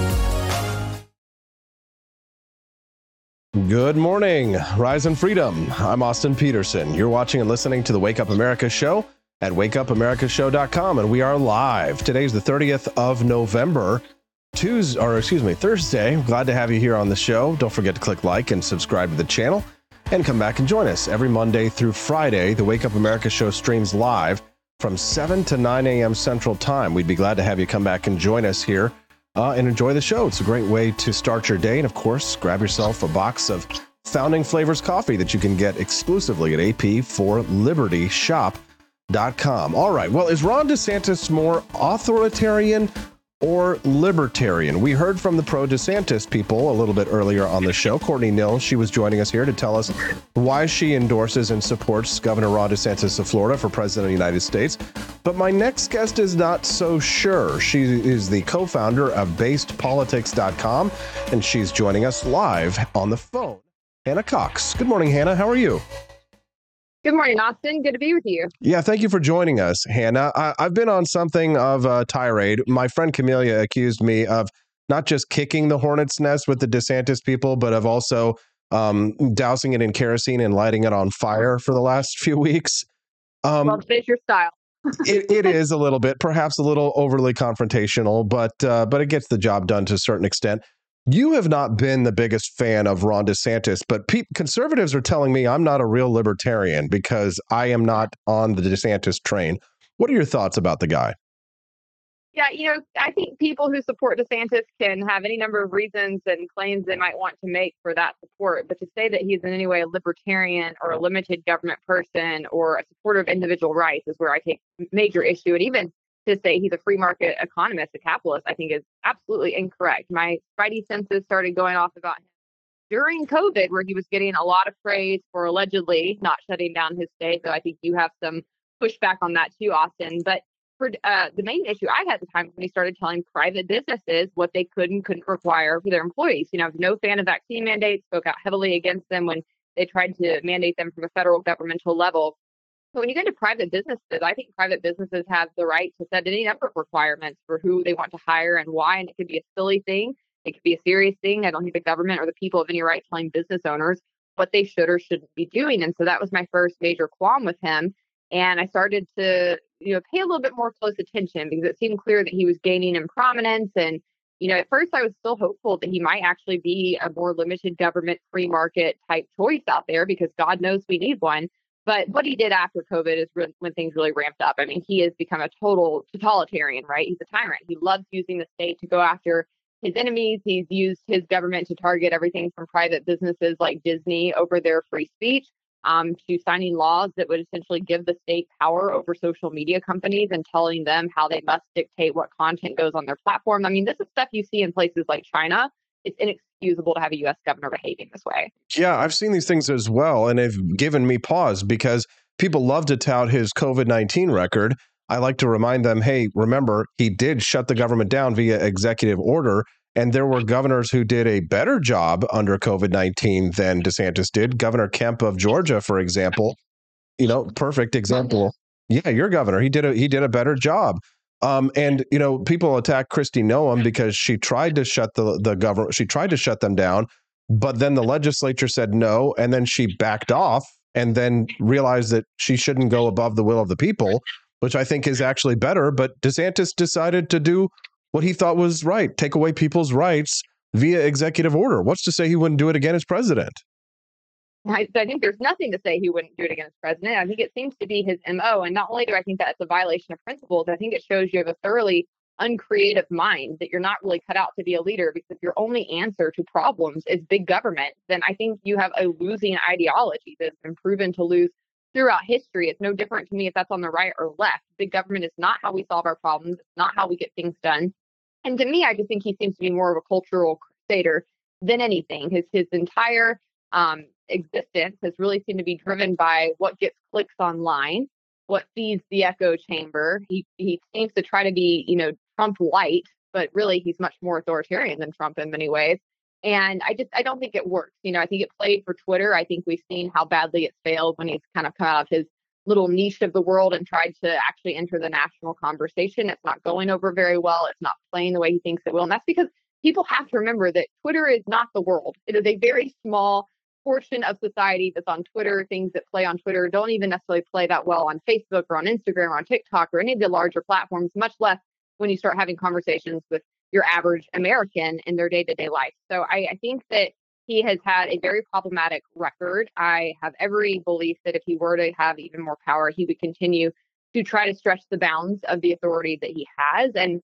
Good morning, Rise and Freedom. I'm Austin Peterson. You're watching and listening to the Wake Up America show at wakeupAmericaShow.com, and we are live. Today's the 30th of November, Tuesday, or excuse me, Thursday. Glad to have you here on the show. Don't forget to click like and subscribe to the channel, and come back and join us every Monday through Friday. The Wake Up America show streams live from 7 to 9 a.m. Central Time. We'd be glad to have you come back and join us here uh, and enjoy the show. It's a great way to start your day. And of course, grab yourself a box of Founding Flavors coffee that you can get exclusively at ap4libertyshop.com. All right. Well, is Ron DeSantis more authoritarian or libertarian? We heard from the pro DeSantis people a little bit earlier on the show. Courtney Knill, she was joining us here to tell us why she endorses and supports Governor Ron DeSantis of Florida for President of the United States. But my next guest is not so sure. She is the co founder of basedpolitics.com, and she's joining us live on the phone. Hannah Cox. Good morning, Hannah. How are you? Good morning, Austin. Good to be with you. Yeah, thank you for joining us, Hannah. I, have been on something of a tirade. My friend Camelia accused me of not just kicking the hornet's nest with the DeSantis people, but of also um, dousing it in kerosene and lighting it on fire for the last few weeks. Um, well, it's your style. it, it is a little bit, perhaps a little overly confrontational, but uh, but it gets the job done to a certain extent. You have not been the biggest fan of Ron DeSantis, but pe- conservatives are telling me I'm not a real libertarian because I am not on the DeSantis train. What are your thoughts about the guy? Yeah, you know, I think people who support DeSantis can have any number of reasons and claims they might want to make for that support. But to say that he's in any way a libertarian or a limited government person or a supporter of individual rights is where I take major issue. And even to say he's a free market economist, a capitalist, I think is absolutely incorrect. My spidey senses started going off about him during COVID, where he was getting a lot of praise for allegedly not shutting down his state. So I think you have some pushback on that too, Austin. But for uh, the main issue I had at the time when he started telling private businesses what they could and couldn't require for their employees. You know, I was no fan of vaccine mandates, spoke out heavily against them when they tried to mandate them from a federal governmental level. When you get into private businesses, I think private businesses have the right to set any number of requirements for who they want to hire and why. And it could be a silly thing, it could be a serious thing. I don't think the government or the people have any right telling business owners what they should or shouldn't be doing. And so that was my first major qualm with him. And I started to, you know, pay a little bit more close attention because it seemed clear that he was gaining in prominence. And, you know, at first I was still hopeful that he might actually be a more limited government free market type choice out there because God knows we need one. But what he did after COVID is really when things really ramped up. I mean, he has become a total totalitarian, right? He's a tyrant. He loves using the state to go after his enemies. He's used his government to target everything from private businesses like Disney over their free speech um, to signing laws that would essentially give the state power over social media companies and telling them how they must dictate what content goes on their platform. I mean, this is stuff you see in places like China. It's inexcusable to have a U.S. governor behaving this way. Yeah, I've seen these things as well, and they've given me pause because people love to tout his COVID 19 record. I like to remind them hey, remember, he did shut the government down via executive order. And there were governors who did a better job under COVID 19 than DeSantis did. Governor Kemp of Georgia, for example, you know, perfect example. Yeah, your governor, he did a he did a better job. Um, and you know, people attack Kristi Noem because she tried to shut the the government, she tried to shut them down, but then the legislature said no, and then she backed off, and then realized that she shouldn't go above the will of the people, which I think is actually better. But DeSantis decided to do what he thought was right take away people's rights via executive order. What's to say he wouldn't do it again as president? I, I, think there's nothing to say he wouldn't do it against president. I think it seems to be his MO. And not only do I think that's a violation of principles, I think it shows you have a thoroughly uncreative mind that you're not really cut out to be a leader because your only answer to problems is big government, then I think you have a losing ideology that's been proven to lose throughout history. It's no different to me if that's on the right or left. Big government is not how we solve our problems. It's not how we get things done. And to me, I just think he seems to be more of a cultural crusader than anything. His his entire um, existence has really seemed to be driven by what gets clicks online, what feeds the echo chamber. He he seems to try to be, you know, Trump light, but really he's much more authoritarian than Trump in many ways. And I just I don't think it works. You know, I think it played for Twitter. I think we've seen how badly it's failed when he's kind of come out of his little niche of the world and tried to actually enter the national conversation. It's not going over very well. It's not playing the way he thinks it will. And that's because people have to remember that Twitter is not the world. It is a very small portion of society that's on Twitter. Things that play on Twitter don't even necessarily play that well on Facebook or on Instagram or on TikTok or any of the larger platforms, much less when you start having conversations with your average American in their day to day life. So I, I think that he has had a very problematic record. I have every belief that if he were to have even more power, he would continue to try to stretch the bounds of the authority that he has. And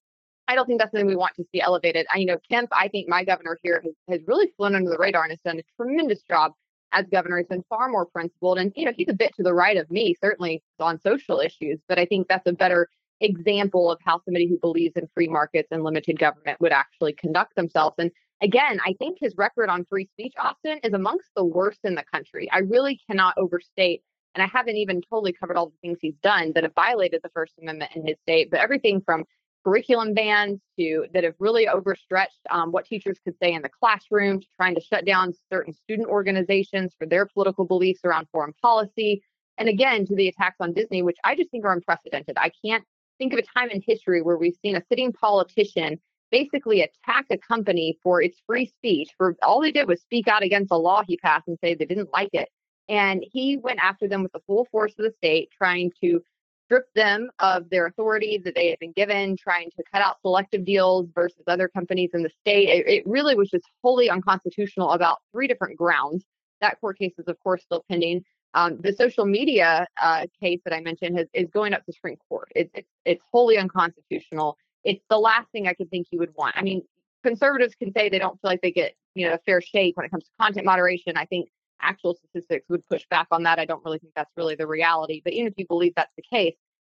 I don't think that's something we want to see elevated. I, you know, Kemp, I think my governor here has, has really flown under the radar and has done a tremendous job as governor. He's been far more principled. And, you know, he's a bit to the right of me, certainly on social issues, but I think that's a better example of how somebody who believes in free markets and limited government would actually conduct themselves. And again, I think his record on free speech, Austin, is amongst the worst in the country. I really cannot overstate, and I haven't even totally covered all the things he's done that have violated the First Amendment in his state, but everything from curriculum bans to that have really overstretched um, what teachers could say in the classroom to trying to shut down certain student organizations for their political beliefs around foreign policy. And again, to the attacks on Disney, which I just think are unprecedented. I can't think of a time in history where we've seen a sitting politician basically attack a company for its free speech. For all they did was speak out against a law he passed and say they didn't like it. And he went after them with the full force of the state, trying to strip them of their authority that they had been given, trying to cut out selective deals versus other companies in the state. It, it really was just wholly unconstitutional about three different grounds. That court case is, of course, still pending. Um, the social media uh, case that I mentioned has, is going up to Supreme Court. It's, it's it's wholly unconstitutional. It's the last thing I could think you would want. I mean, conservatives can say they don't feel like they get you know a fair shake when it comes to content moderation. I think actual statistics would push back on that. I don't really think that's really the reality. But even if you believe that's the case,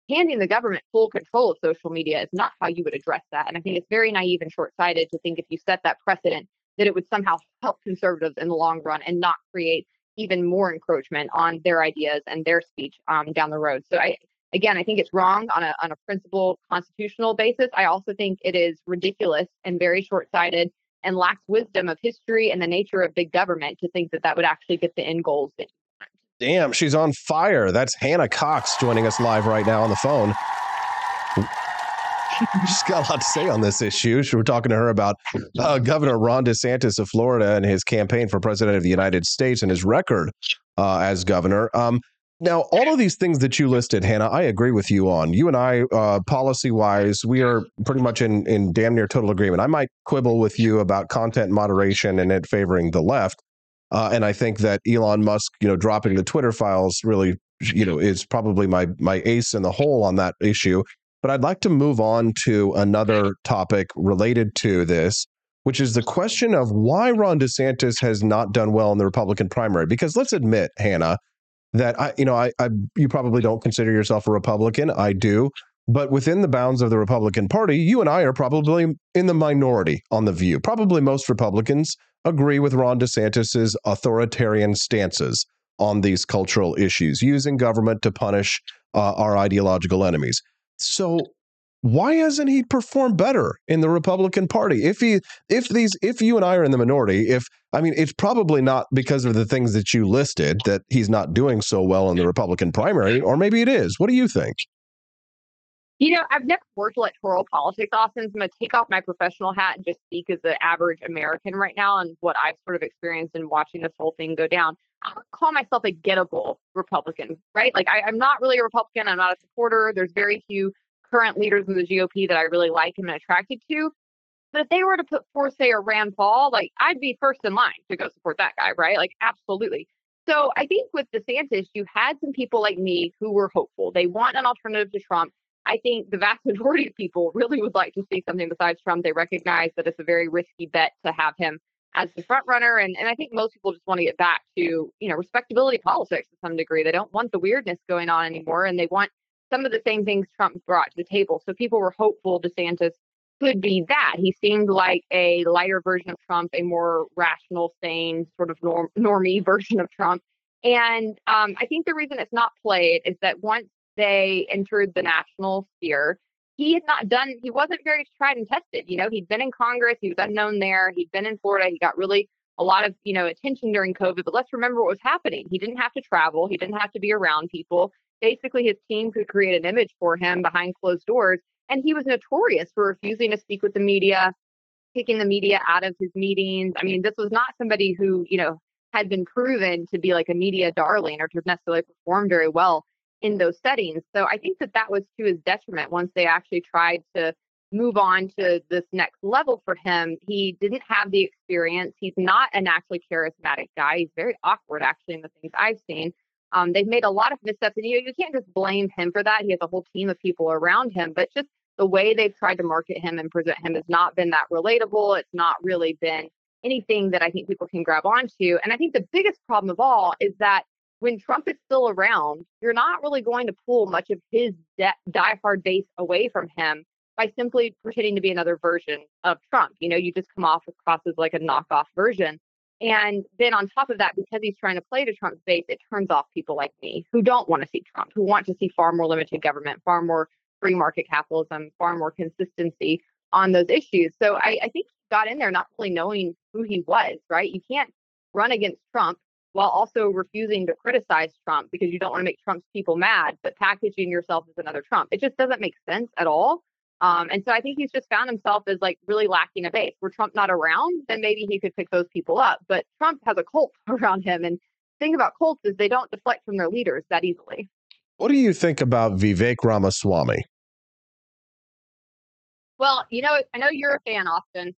handing the government full control of social media is not how you would address that. And I think it's very naive and short sighted to think if you set that precedent, that it would somehow help conservatives in the long run and not create even more encroachment on their ideas and their speech um, down the road. So I, again, I think it's wrong on a on a principle constitutional basis. I also think it is ridiculous and very short sighted and lacks wisdom of history and the nature of big government to think that that would actually get the end goals. That Damn, she's on fire. That's Hannah Cox joining us live right now on the phone. She's got a lot to say on this issue. We're talking to her about uh, Governor Ron DeSantis of Florida and his campaign for president of the United States and his record uh, as governor. Um, now, all of these things that you listed, Hannah, I agree with you on. You and I, uh, policy wise, we are pretty much in, in damn near total agreement. I might quibble with you about content moderation and it favoring the left. Uh, and I think that Elon Musk, you know, dropping the Twitter files really, you know, is probably my my ace in the hole on that issue. But I'd like to move on to another topic related to this, which is the question of why Ron DeSantis has not done well in the Republican primary. Because let's admit, Hannah, that I, you know, I, I you probably don't consider yourself a Republican. I do. But within the bounds of the Republican Party, you and I are probably in the minority on the view. Probably most Republicans agree with Ron DeSantis's authoritarian stances on these cultural issues, using government to punish uh, our ideological enemies. So why hasn't he performed better in the Republican Party? If he if these if you and I are in the minority, if I mean it's probably not because of the things that you listed that he's not doing so well in the Republican primary, or maybe it is. What do you think? You know, I've never worked electoral politics, Austin. So I'm going to take off my professional hat and just speak as the average American right now and what I've sort of experienced in watching this whole thing go down. I would call myself a gettable Republican, right? Like, I, I'm not really a Republican. I'm not a supporter. There's very few current leaders in the GOP that I really like and attracted to. But if they were to put forth, say, a Rand Paul, like, I'd be first in line to go support that guy, right? Like, absolutely. So I think with DeSantis, you had some people like me who were hopeful. They want an alternative to Trump. I think the vast majority of people really would like to see something besides Trump. They recognize that it's a very risky bet to have him as the front runner. And, and I think most people just want to get back to, you know, respectability politics to some degree. They don't want the weirdness going on anymore. And they want some of the same things Trump brought to the table. So people were hopeful DeSantis could be that. He seemed like a lighter version of Trump, a more rational, sane, sort of norm, normie version of Trump. And um, I think the reason it's not played is that once they entered the national sphere, he had not done, he wasn't very tried and tested. You know, he'd been in Congress, he was unknown there, he'd been in Florida, he got really a lot of, you know, attention during COVID. But let's remember what was happening. He didn't have to travel, he didn't have to be around people. Basically, his team could create an image for him behind closed doors. And he was notorious for refusing to speak with the media, taking the media out of his meetings. I mean, this was not somebody who, you know, had been proven to be like a media darling or to necessarily perform very well in those settings. So I think that that was to his detriment once they actually tried to move on to this next level for him. He didn't have the experience. He's not a naturally charismatic guy. He's very awkward, actually, in the things I've seen. Um, they've made a lot of missteps, and you, you can't just blame him for that. He has a whole team of people around him, but just the way they've tried to market him and present him has not been that relatable. It's not really been anything that I think people can grab onto. And I think the biggest problem of all is that when Trump is still around, you're not really going to pull much of his de- diehard base away from him by simply pretending to be another version of Trump. You know, you just come off across as like a knockoff version. And then on top of that, because he's trying to play to Trump's base, it turns off people like me who don't want to see Trump, who want to see far more limited government, far more free market capitalism, far more consistency on those issues. So I, I think he got in there not really knowing who he was, right? You can't run against Trump while also refusing to criticize Trump because you don't want to make Trump's people mad, but packaging yourself as another Trump. It just doesn't make sense at all. Um, and so I think he's just found himself as like really lacking a base. Were Trump not around, then maybe he could pick those people up. But Trump has a cult around him. And the thing about cults is they don't deflect from their leaders that easily. What do you think about Vivek Ramaswamy? Well, you know, I know you're a fan, Austin.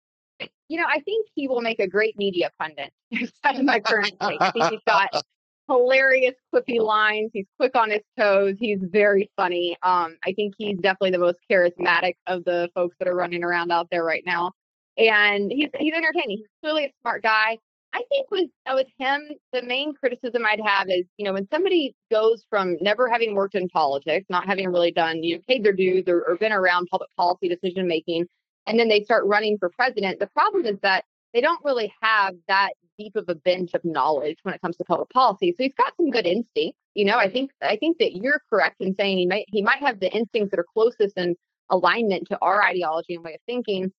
You know, I think he will make a great media pundit. My current take. I think he's got hilarious, quippy lines. He's quick on his toes. He's very funny. Um, I think he's definitely the most charismatic of the folks that are running around out there right now. And he's he's entertaining. He's clearly a smart guy. I think with uh, with him, the main criticism I'd have is, you know, when somebody goes from never having worked in politics, not having really done, you know, paid their dues or, or been around public policy decision making, and then they start running for president. The problem is that they don't really have that deep of a bench of knowledge when it comes to public policy. So he's got some good instincts. You know, I think I think that you're correct in saying he might he might have the instincts that are closest in alignment to our ideology and way of thinking.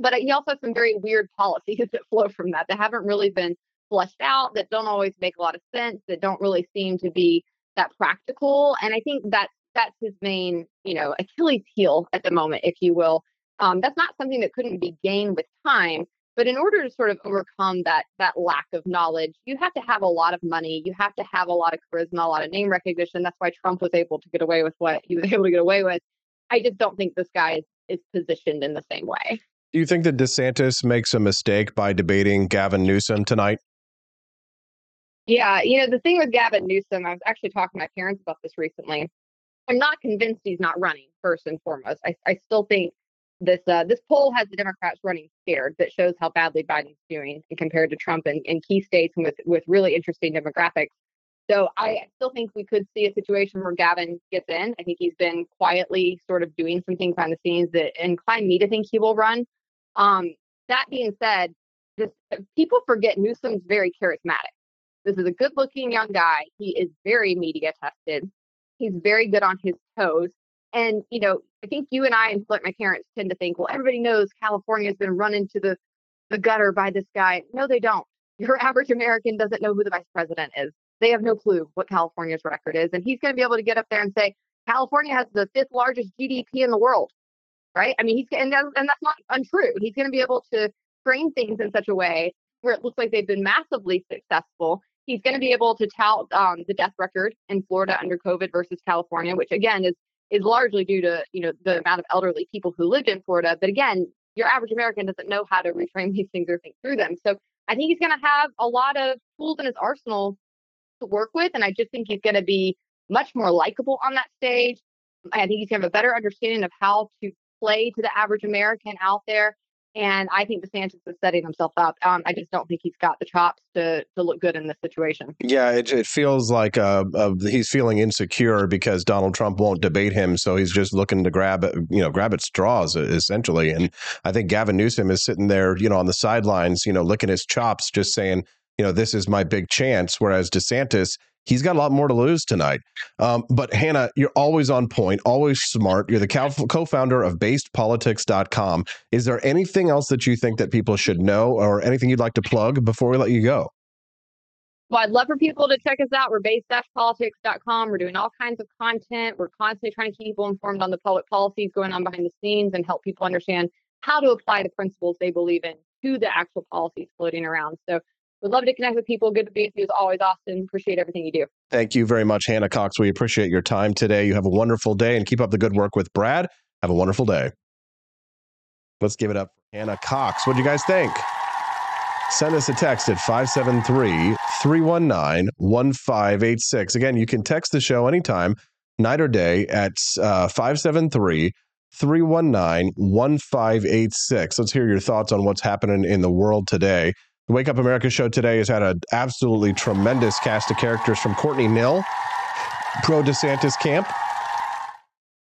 But he also has some very weird policies that flow from that that haven't really been fleshed out, that don't always make a lot of sense, that don't really seem to be that practical. And I think that's that's his main, you know, Achilles heel at the moment, if you will. Um, that's not something that couldn't be gained with time. But in order to sort of overcome that that lack of knowledge, you have to have a lot of money. You have to have a lot of charisma, a lot of name recognition. That's why Trump was able to get away with what he was able to get away with. I just don't think this guy is, is positioned in the same way. Do you think that DeSantis makes a mistake by debating Gavin Newsom tonight? Yeah, you know, the thing with Gavin Newsom, I was actually talking to my parents about this recently. I'm not convinced he's not running, first and foremost. I, I still think this uh, this poll has the Democrats running scared. That shows how badly Biden's doing compared to Trump in key states with with really interesting demographics. So I still think we could see a situation where Gavin gets in. I think he's been quietly sort of doing some things behind the scenes that incline me to think he will run. Um, that being said, people forget Newsom's very charismatic. This is a good looking young guy. He is very media tested. He's very good on his toes. And, you know, I think you and I, and like my parents, tend to think, well, everybody knows California's been run into the, the gutter by this guy. No, they don't. Your average American doesn't know who the vice president is. They have no clue what California's record is. And he's going to be able to get up there and say, California has the fifth largest GDP in the world, right? I mean, he's, and, that, and that's not untrue. He's going to be able to frame things in such a way where it looks like they've been massively successful. He's going to be able to tout um, the death record in Florida under COVID versus California, which again is is largely due to you know the amount of elderly people who lived in Florida. But again, your average American doesn't know how to reframe these things or think through them. So I think he's going to have a lot of tools in his arsenal to work with, and I just think he's going to be much more likable on that stage. I think he's going to have a better understanding of how to play to the average American out there. And I think DeSantis is setting himself up. Um, I just don't think he's got the chops to to look good in this situation. Yeah, it, it feels like uh, uh, he's feeling insecure because Donald Trump won't debate him, so he's just looking to grab you know grab at straws essentially. And I think Gavin Newsom is sitting there, you know, on the sidelines, you know, licking his chops, just saying, you know, this is my big chance. Whereas DeSantis he's got a lot more to lose tonight. Um, but Hannah, you're always on point, always smart. You're the co founder of basedpolitics.com. Is there anything else that you think that people should know or anything you'd like to plug before we let you go? Well, I'd love for people to check us out. We're basedpolitics.com. We're doing all kinds of content. We're constantly trying to keep people informed on the public policies going on behind the scenes and help people understand how to apply the principles they believe in to the actual policies floating around. So would love to connect with people. Good to be with you as always, Austin. Appreciate everything you do. Thank you very much, Hannah Cox. We appreciate your time today. You have a wonderful day and keep up the good work with Brad. Have a wonderful day. Let's give it up for Hannah Cox. What do you guys think? Send us a text at 573 319 1586. Again, you can text the show anytime, night or day, at uh, 573 319 1586. Let's hear your thoughts on what's happening in the world today. The Wake Up America show today has had an absolutely tremendous cast of characters from Courtney Knill, pro DeSantis camp,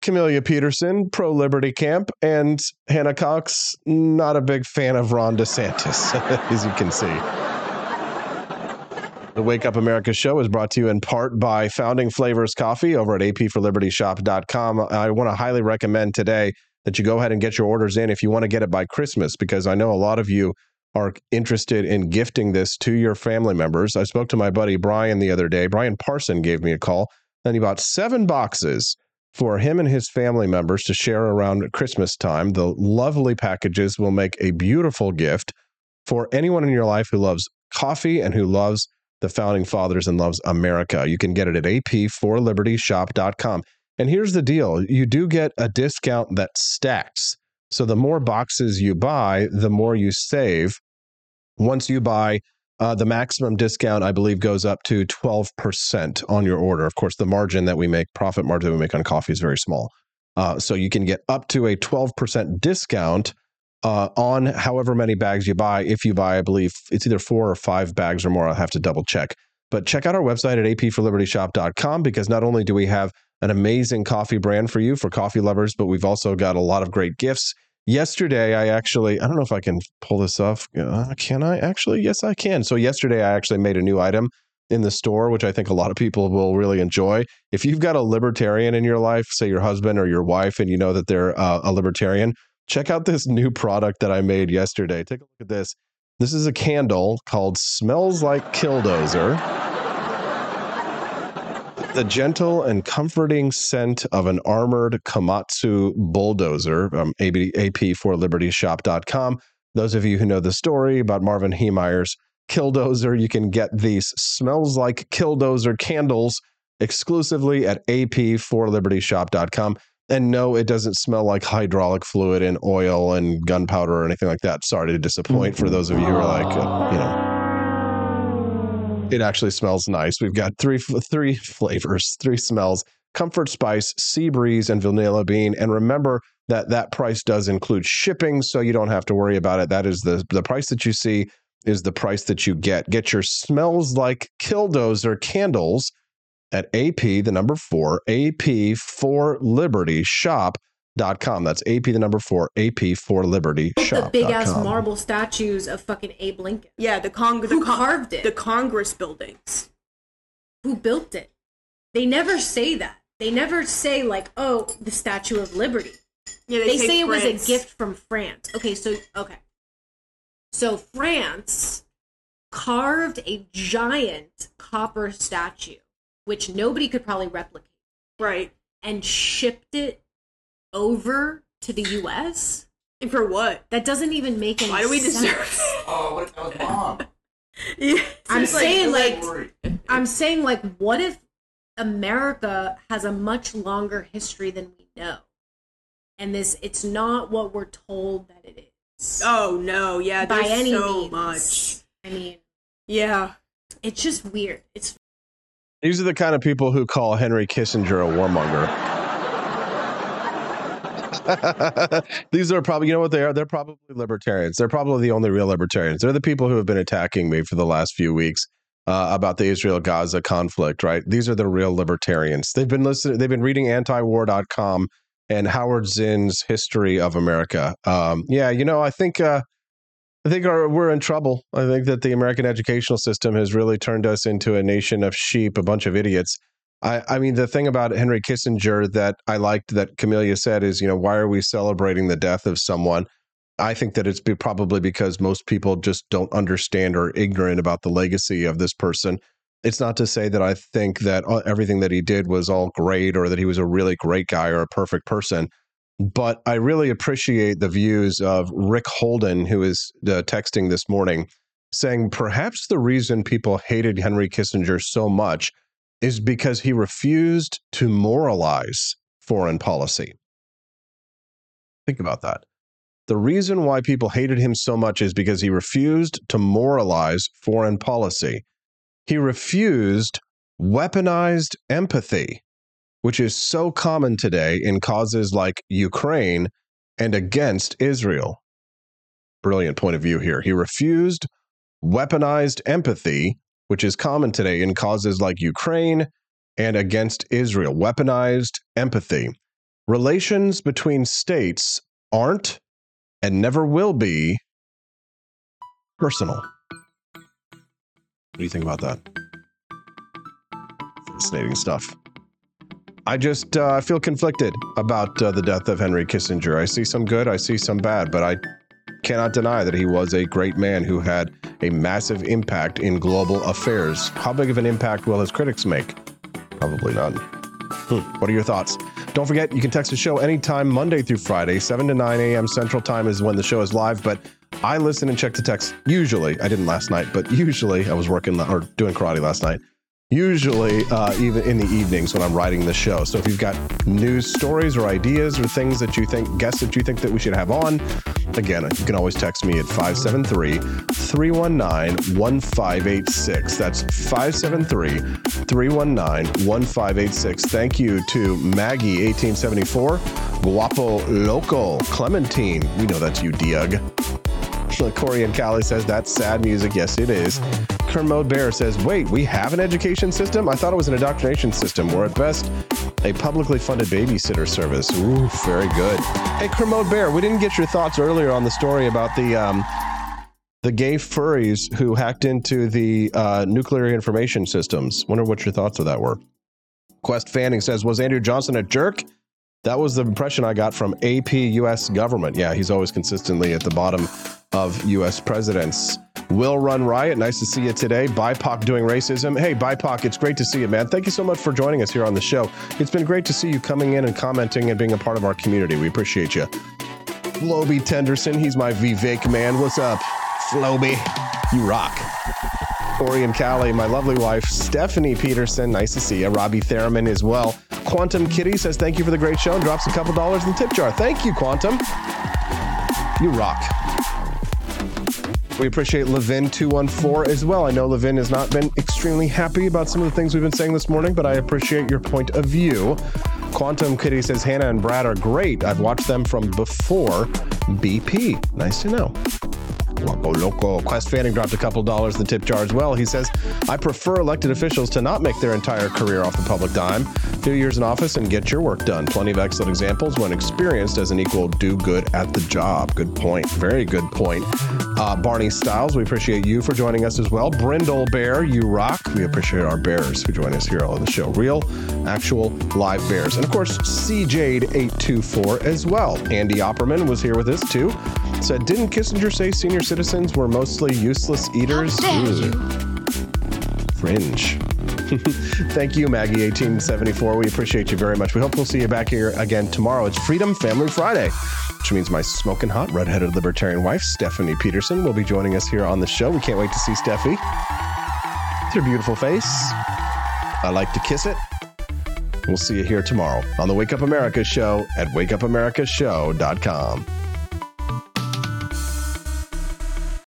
Camelia Peterson, pro Liberty camp, and Hannah Cox, not a big fan of Ron DeSantis, as you can see. The Wake Up America show is brought to you in part by Founding Flavors Coffee over at apforlibertyshop.com. I want to highly recommend today that you go ahead and get your orders in if you want to get it by Christmas, because I know a lot of you are interested in gifting this to your family members. I spoke to my buddy Brian the other day. Brian Parson gave me a call, and he bought seven boxes for him and his family members to share around Christmas time. The lovely packages will make a beautiful gift for anyone in your life who loves coffee and who loves the founding fathers and loves America. You can get it at ap4libertyshop.com. And here's the deal you do get a discount that stacks. So the more boxes you buy, the more you save. Once you buy, uh, the maximum discount, I believe, goes up to 12% on your order. Of course, the margin that we make, profit margin that we make on coffee is very small. Uh, so you can get up to a 12% discount uh, on however many bags you buy. If you buy, I believe it's either four or five bags or more. I'll have to double check. But check out our website at apforlibertyshop.com because not only do we have an amazing coffee brand for you for coffee lovers, but we've also got a lot of great gifts. Yesterday, I actually, I don't know if I can pull this off. Uh, can I actually? Yes, I can. So, yesterday, I actually made a new item in the store, which I think a lot of people will really enjoy. If you've got a libertarian in your life, say your husband or your wife, and you know that they're uh, a libertarian, check out this new product that I made yesterday. Take a look at this. This is a candle called Smells Like Killdozer. The gentle and comforting scent of an armored Komatsu bulldozer, um, AP4libertyshop.com. Those of you who know the story about Marvin Heemeyer's Killdozer, you can get these Smells Like Killdozer candles exclusively at AP4libertyshop.com. And no, it doesn't smell like hydraulic fluid and oil and gunpowder or anything like that. Sorry to disappoint for those of you who are like, you know, it actually smells nice. We've got three three flavors, three smells: comfort spice, sea breeze, and vanilla bean. And remember that that price does include shipping, so you don't have to worry about it. That is the the price that you see is the price that you get. Get your smells like killdozer candles at AP the number four AP for Liberty shop. Dot com. That's AP the number four, AP for Liberty shop. the big ass marble statues of fucking Abe Lincoln. Yeah, the Cong the Who con- carved it? The Congress buildings. Who built it? They never say that. They never say like, "Oh, the Statue of Liberty." Yeah, they, they say, say it was a gift from France. Okay, so okay. So France carved a giant copper statue, which nobody could probably replicate. Right. And shipped it over to the US. And for what? That doesn't even make any sense. Why do we sense. deserve Oh, what that was bomb. Yeah, I'm it's saying like, like- I'm saying like what if America has a much longer history than we know? And this it's not what we're told that it is. Oh no, yeah, by there's any so means. much. I mean, Yeah. it's just weird. It's These are the kind of people who call Henry Kissinger a warmonger. These are probably, you know what they are? They're probably libertarians. They're probably the only real libertarians. They're the people who have been attacking me for the last few weeks uh, about the Israel Gaza conflict, right? These are the real libertarians. They've been listening, they've been reading antiwar.com and Howard Zinn's History of America. Um, yeah, you know, I think. Uh, I think our, we're in trouble. I think that the American educational system has really turned us into a nation of sheep, a bunch of idiots. I, I mean, the thing about Henry Kissinger that I liked that Camellia said is, you know, why are we celebrating the death of someone? I think that it's be probably because most people just don't understand or ignorant about the legacy of this person. It's not to say that I think that everything that he did was all great or that he was a really great guy or a perfect person but I really appreciate the views of Rick Holden, who is uh, texting this morning, saying perhaps the reason people hated Henry Kissinger so much is because he refused to moralize foreign policy. Think about that. The reason why people hated him so much is because he refused to moralize foreign policy. He refused weaponized empathy which is so common today in causes like Ukraine and against Israel. Brilliant point of view here. He refused weaponized empathy, which is common today in causes like Ukraine and against Israel. Weaponized empathy. Relations between states aren't and never will be personal. What do you think about that? Fascinating stuff. I just uh, feel conflicted about uh, the death of Henry Kissinger. I see some good, I see some bad, but I cannot deny that he was a great man who had a massive impact in global affairs. How big of an impact will his critics make? Probably none. Hmm. What are your thoughts? Don't forget, you can text the show anytime, Monday through Friday, 7 to 9 a.m. Central Time is when the show is live. But I listen and check the text usually. I didn't last night, but usually I was working or doing karate last night usually uh, even in the evenings when I'm writing the show. So if you've got news stories or ideas or things that you think, guests that you think that we should have on, again, you can always text me at 573 319 1586. That's 573 319 1586. Thank you to Maggie 1874, Guapo Loco, Clementine. We know that's you, Corey and Callie says that's sad music. Yes, it is. Kermode Bear says, wait, we have an education system? I thought it was an indoctrination system. We're at best a publicly funded babysitter service. Ooh, very good. Hey, Kermode Bear, we didn't get your thoughts earlier on the story about the um, the gay furries who hacked into the uh, nuclear information systems. Wonder what your thoughts of that were. Quest Fanning says, was Andrew Johnson a jerk? That was the impression I got from AP US government. Yeah, he's always consistently at the bottom of US presidents. Will Run Riot, nice to see you today. BIPOC doing racism. Hey, BIPOC, it's great to see you, man. Thank you so much for joining us here on the show. It's been great to see you coming in and commenting and being a part of our community. We appreciate you. Floby Tenderson, he's my Vivek man. What's up, Floby? You rock. And Callie, my lovely wife, Stephanie Peterson, nice to see you. Robbie Theraman as well. Quantum Kitty says thank you for the great show and drops a couple dollars in the tip jar. Thank you, Quantum. You rock. We appreciate Levin214 as well. I know Levin has not been extremely happy about some of the things we've been saying this morning, but I appreciate your point of view. Quantum Kitty says Hannah and Brad are great. I've watched them from before BP. Nice to know. Loco Loco. Quest Fanning dropped a couple dollars in the tip jar as well. He says, I prefer elected officials to not make their entire career off the public dime. Few years in office and get your work done. Plenty of excellent examples when experienced as an equal do good at the job. Good point. Very good point. Uh, Barney Styles, we appreciate you for joining us as well. Brindle Bear, you rock. We appreciate our bears who join us here on the show. Real, actual, live bears. And of course, CJade824 as well. Andy Opperman was here with us too. Said, didn't Kissinger say senior citizens were mostly useless eaters? Fringe. Thank you, Maggie1874. We appreciate you very much. We hope we'll see you back here again tomorrow. It's Freedom Family Friday, which means my smoking hot redheaded libertarian wife, Stephanie Peterson, will be joining us here on the show. We can't wait to see Steffi. It's her beautiful face. I like to kiss it. We'll see you here tomorrow on the Wake Up America show at wakeupAmericaShow.com.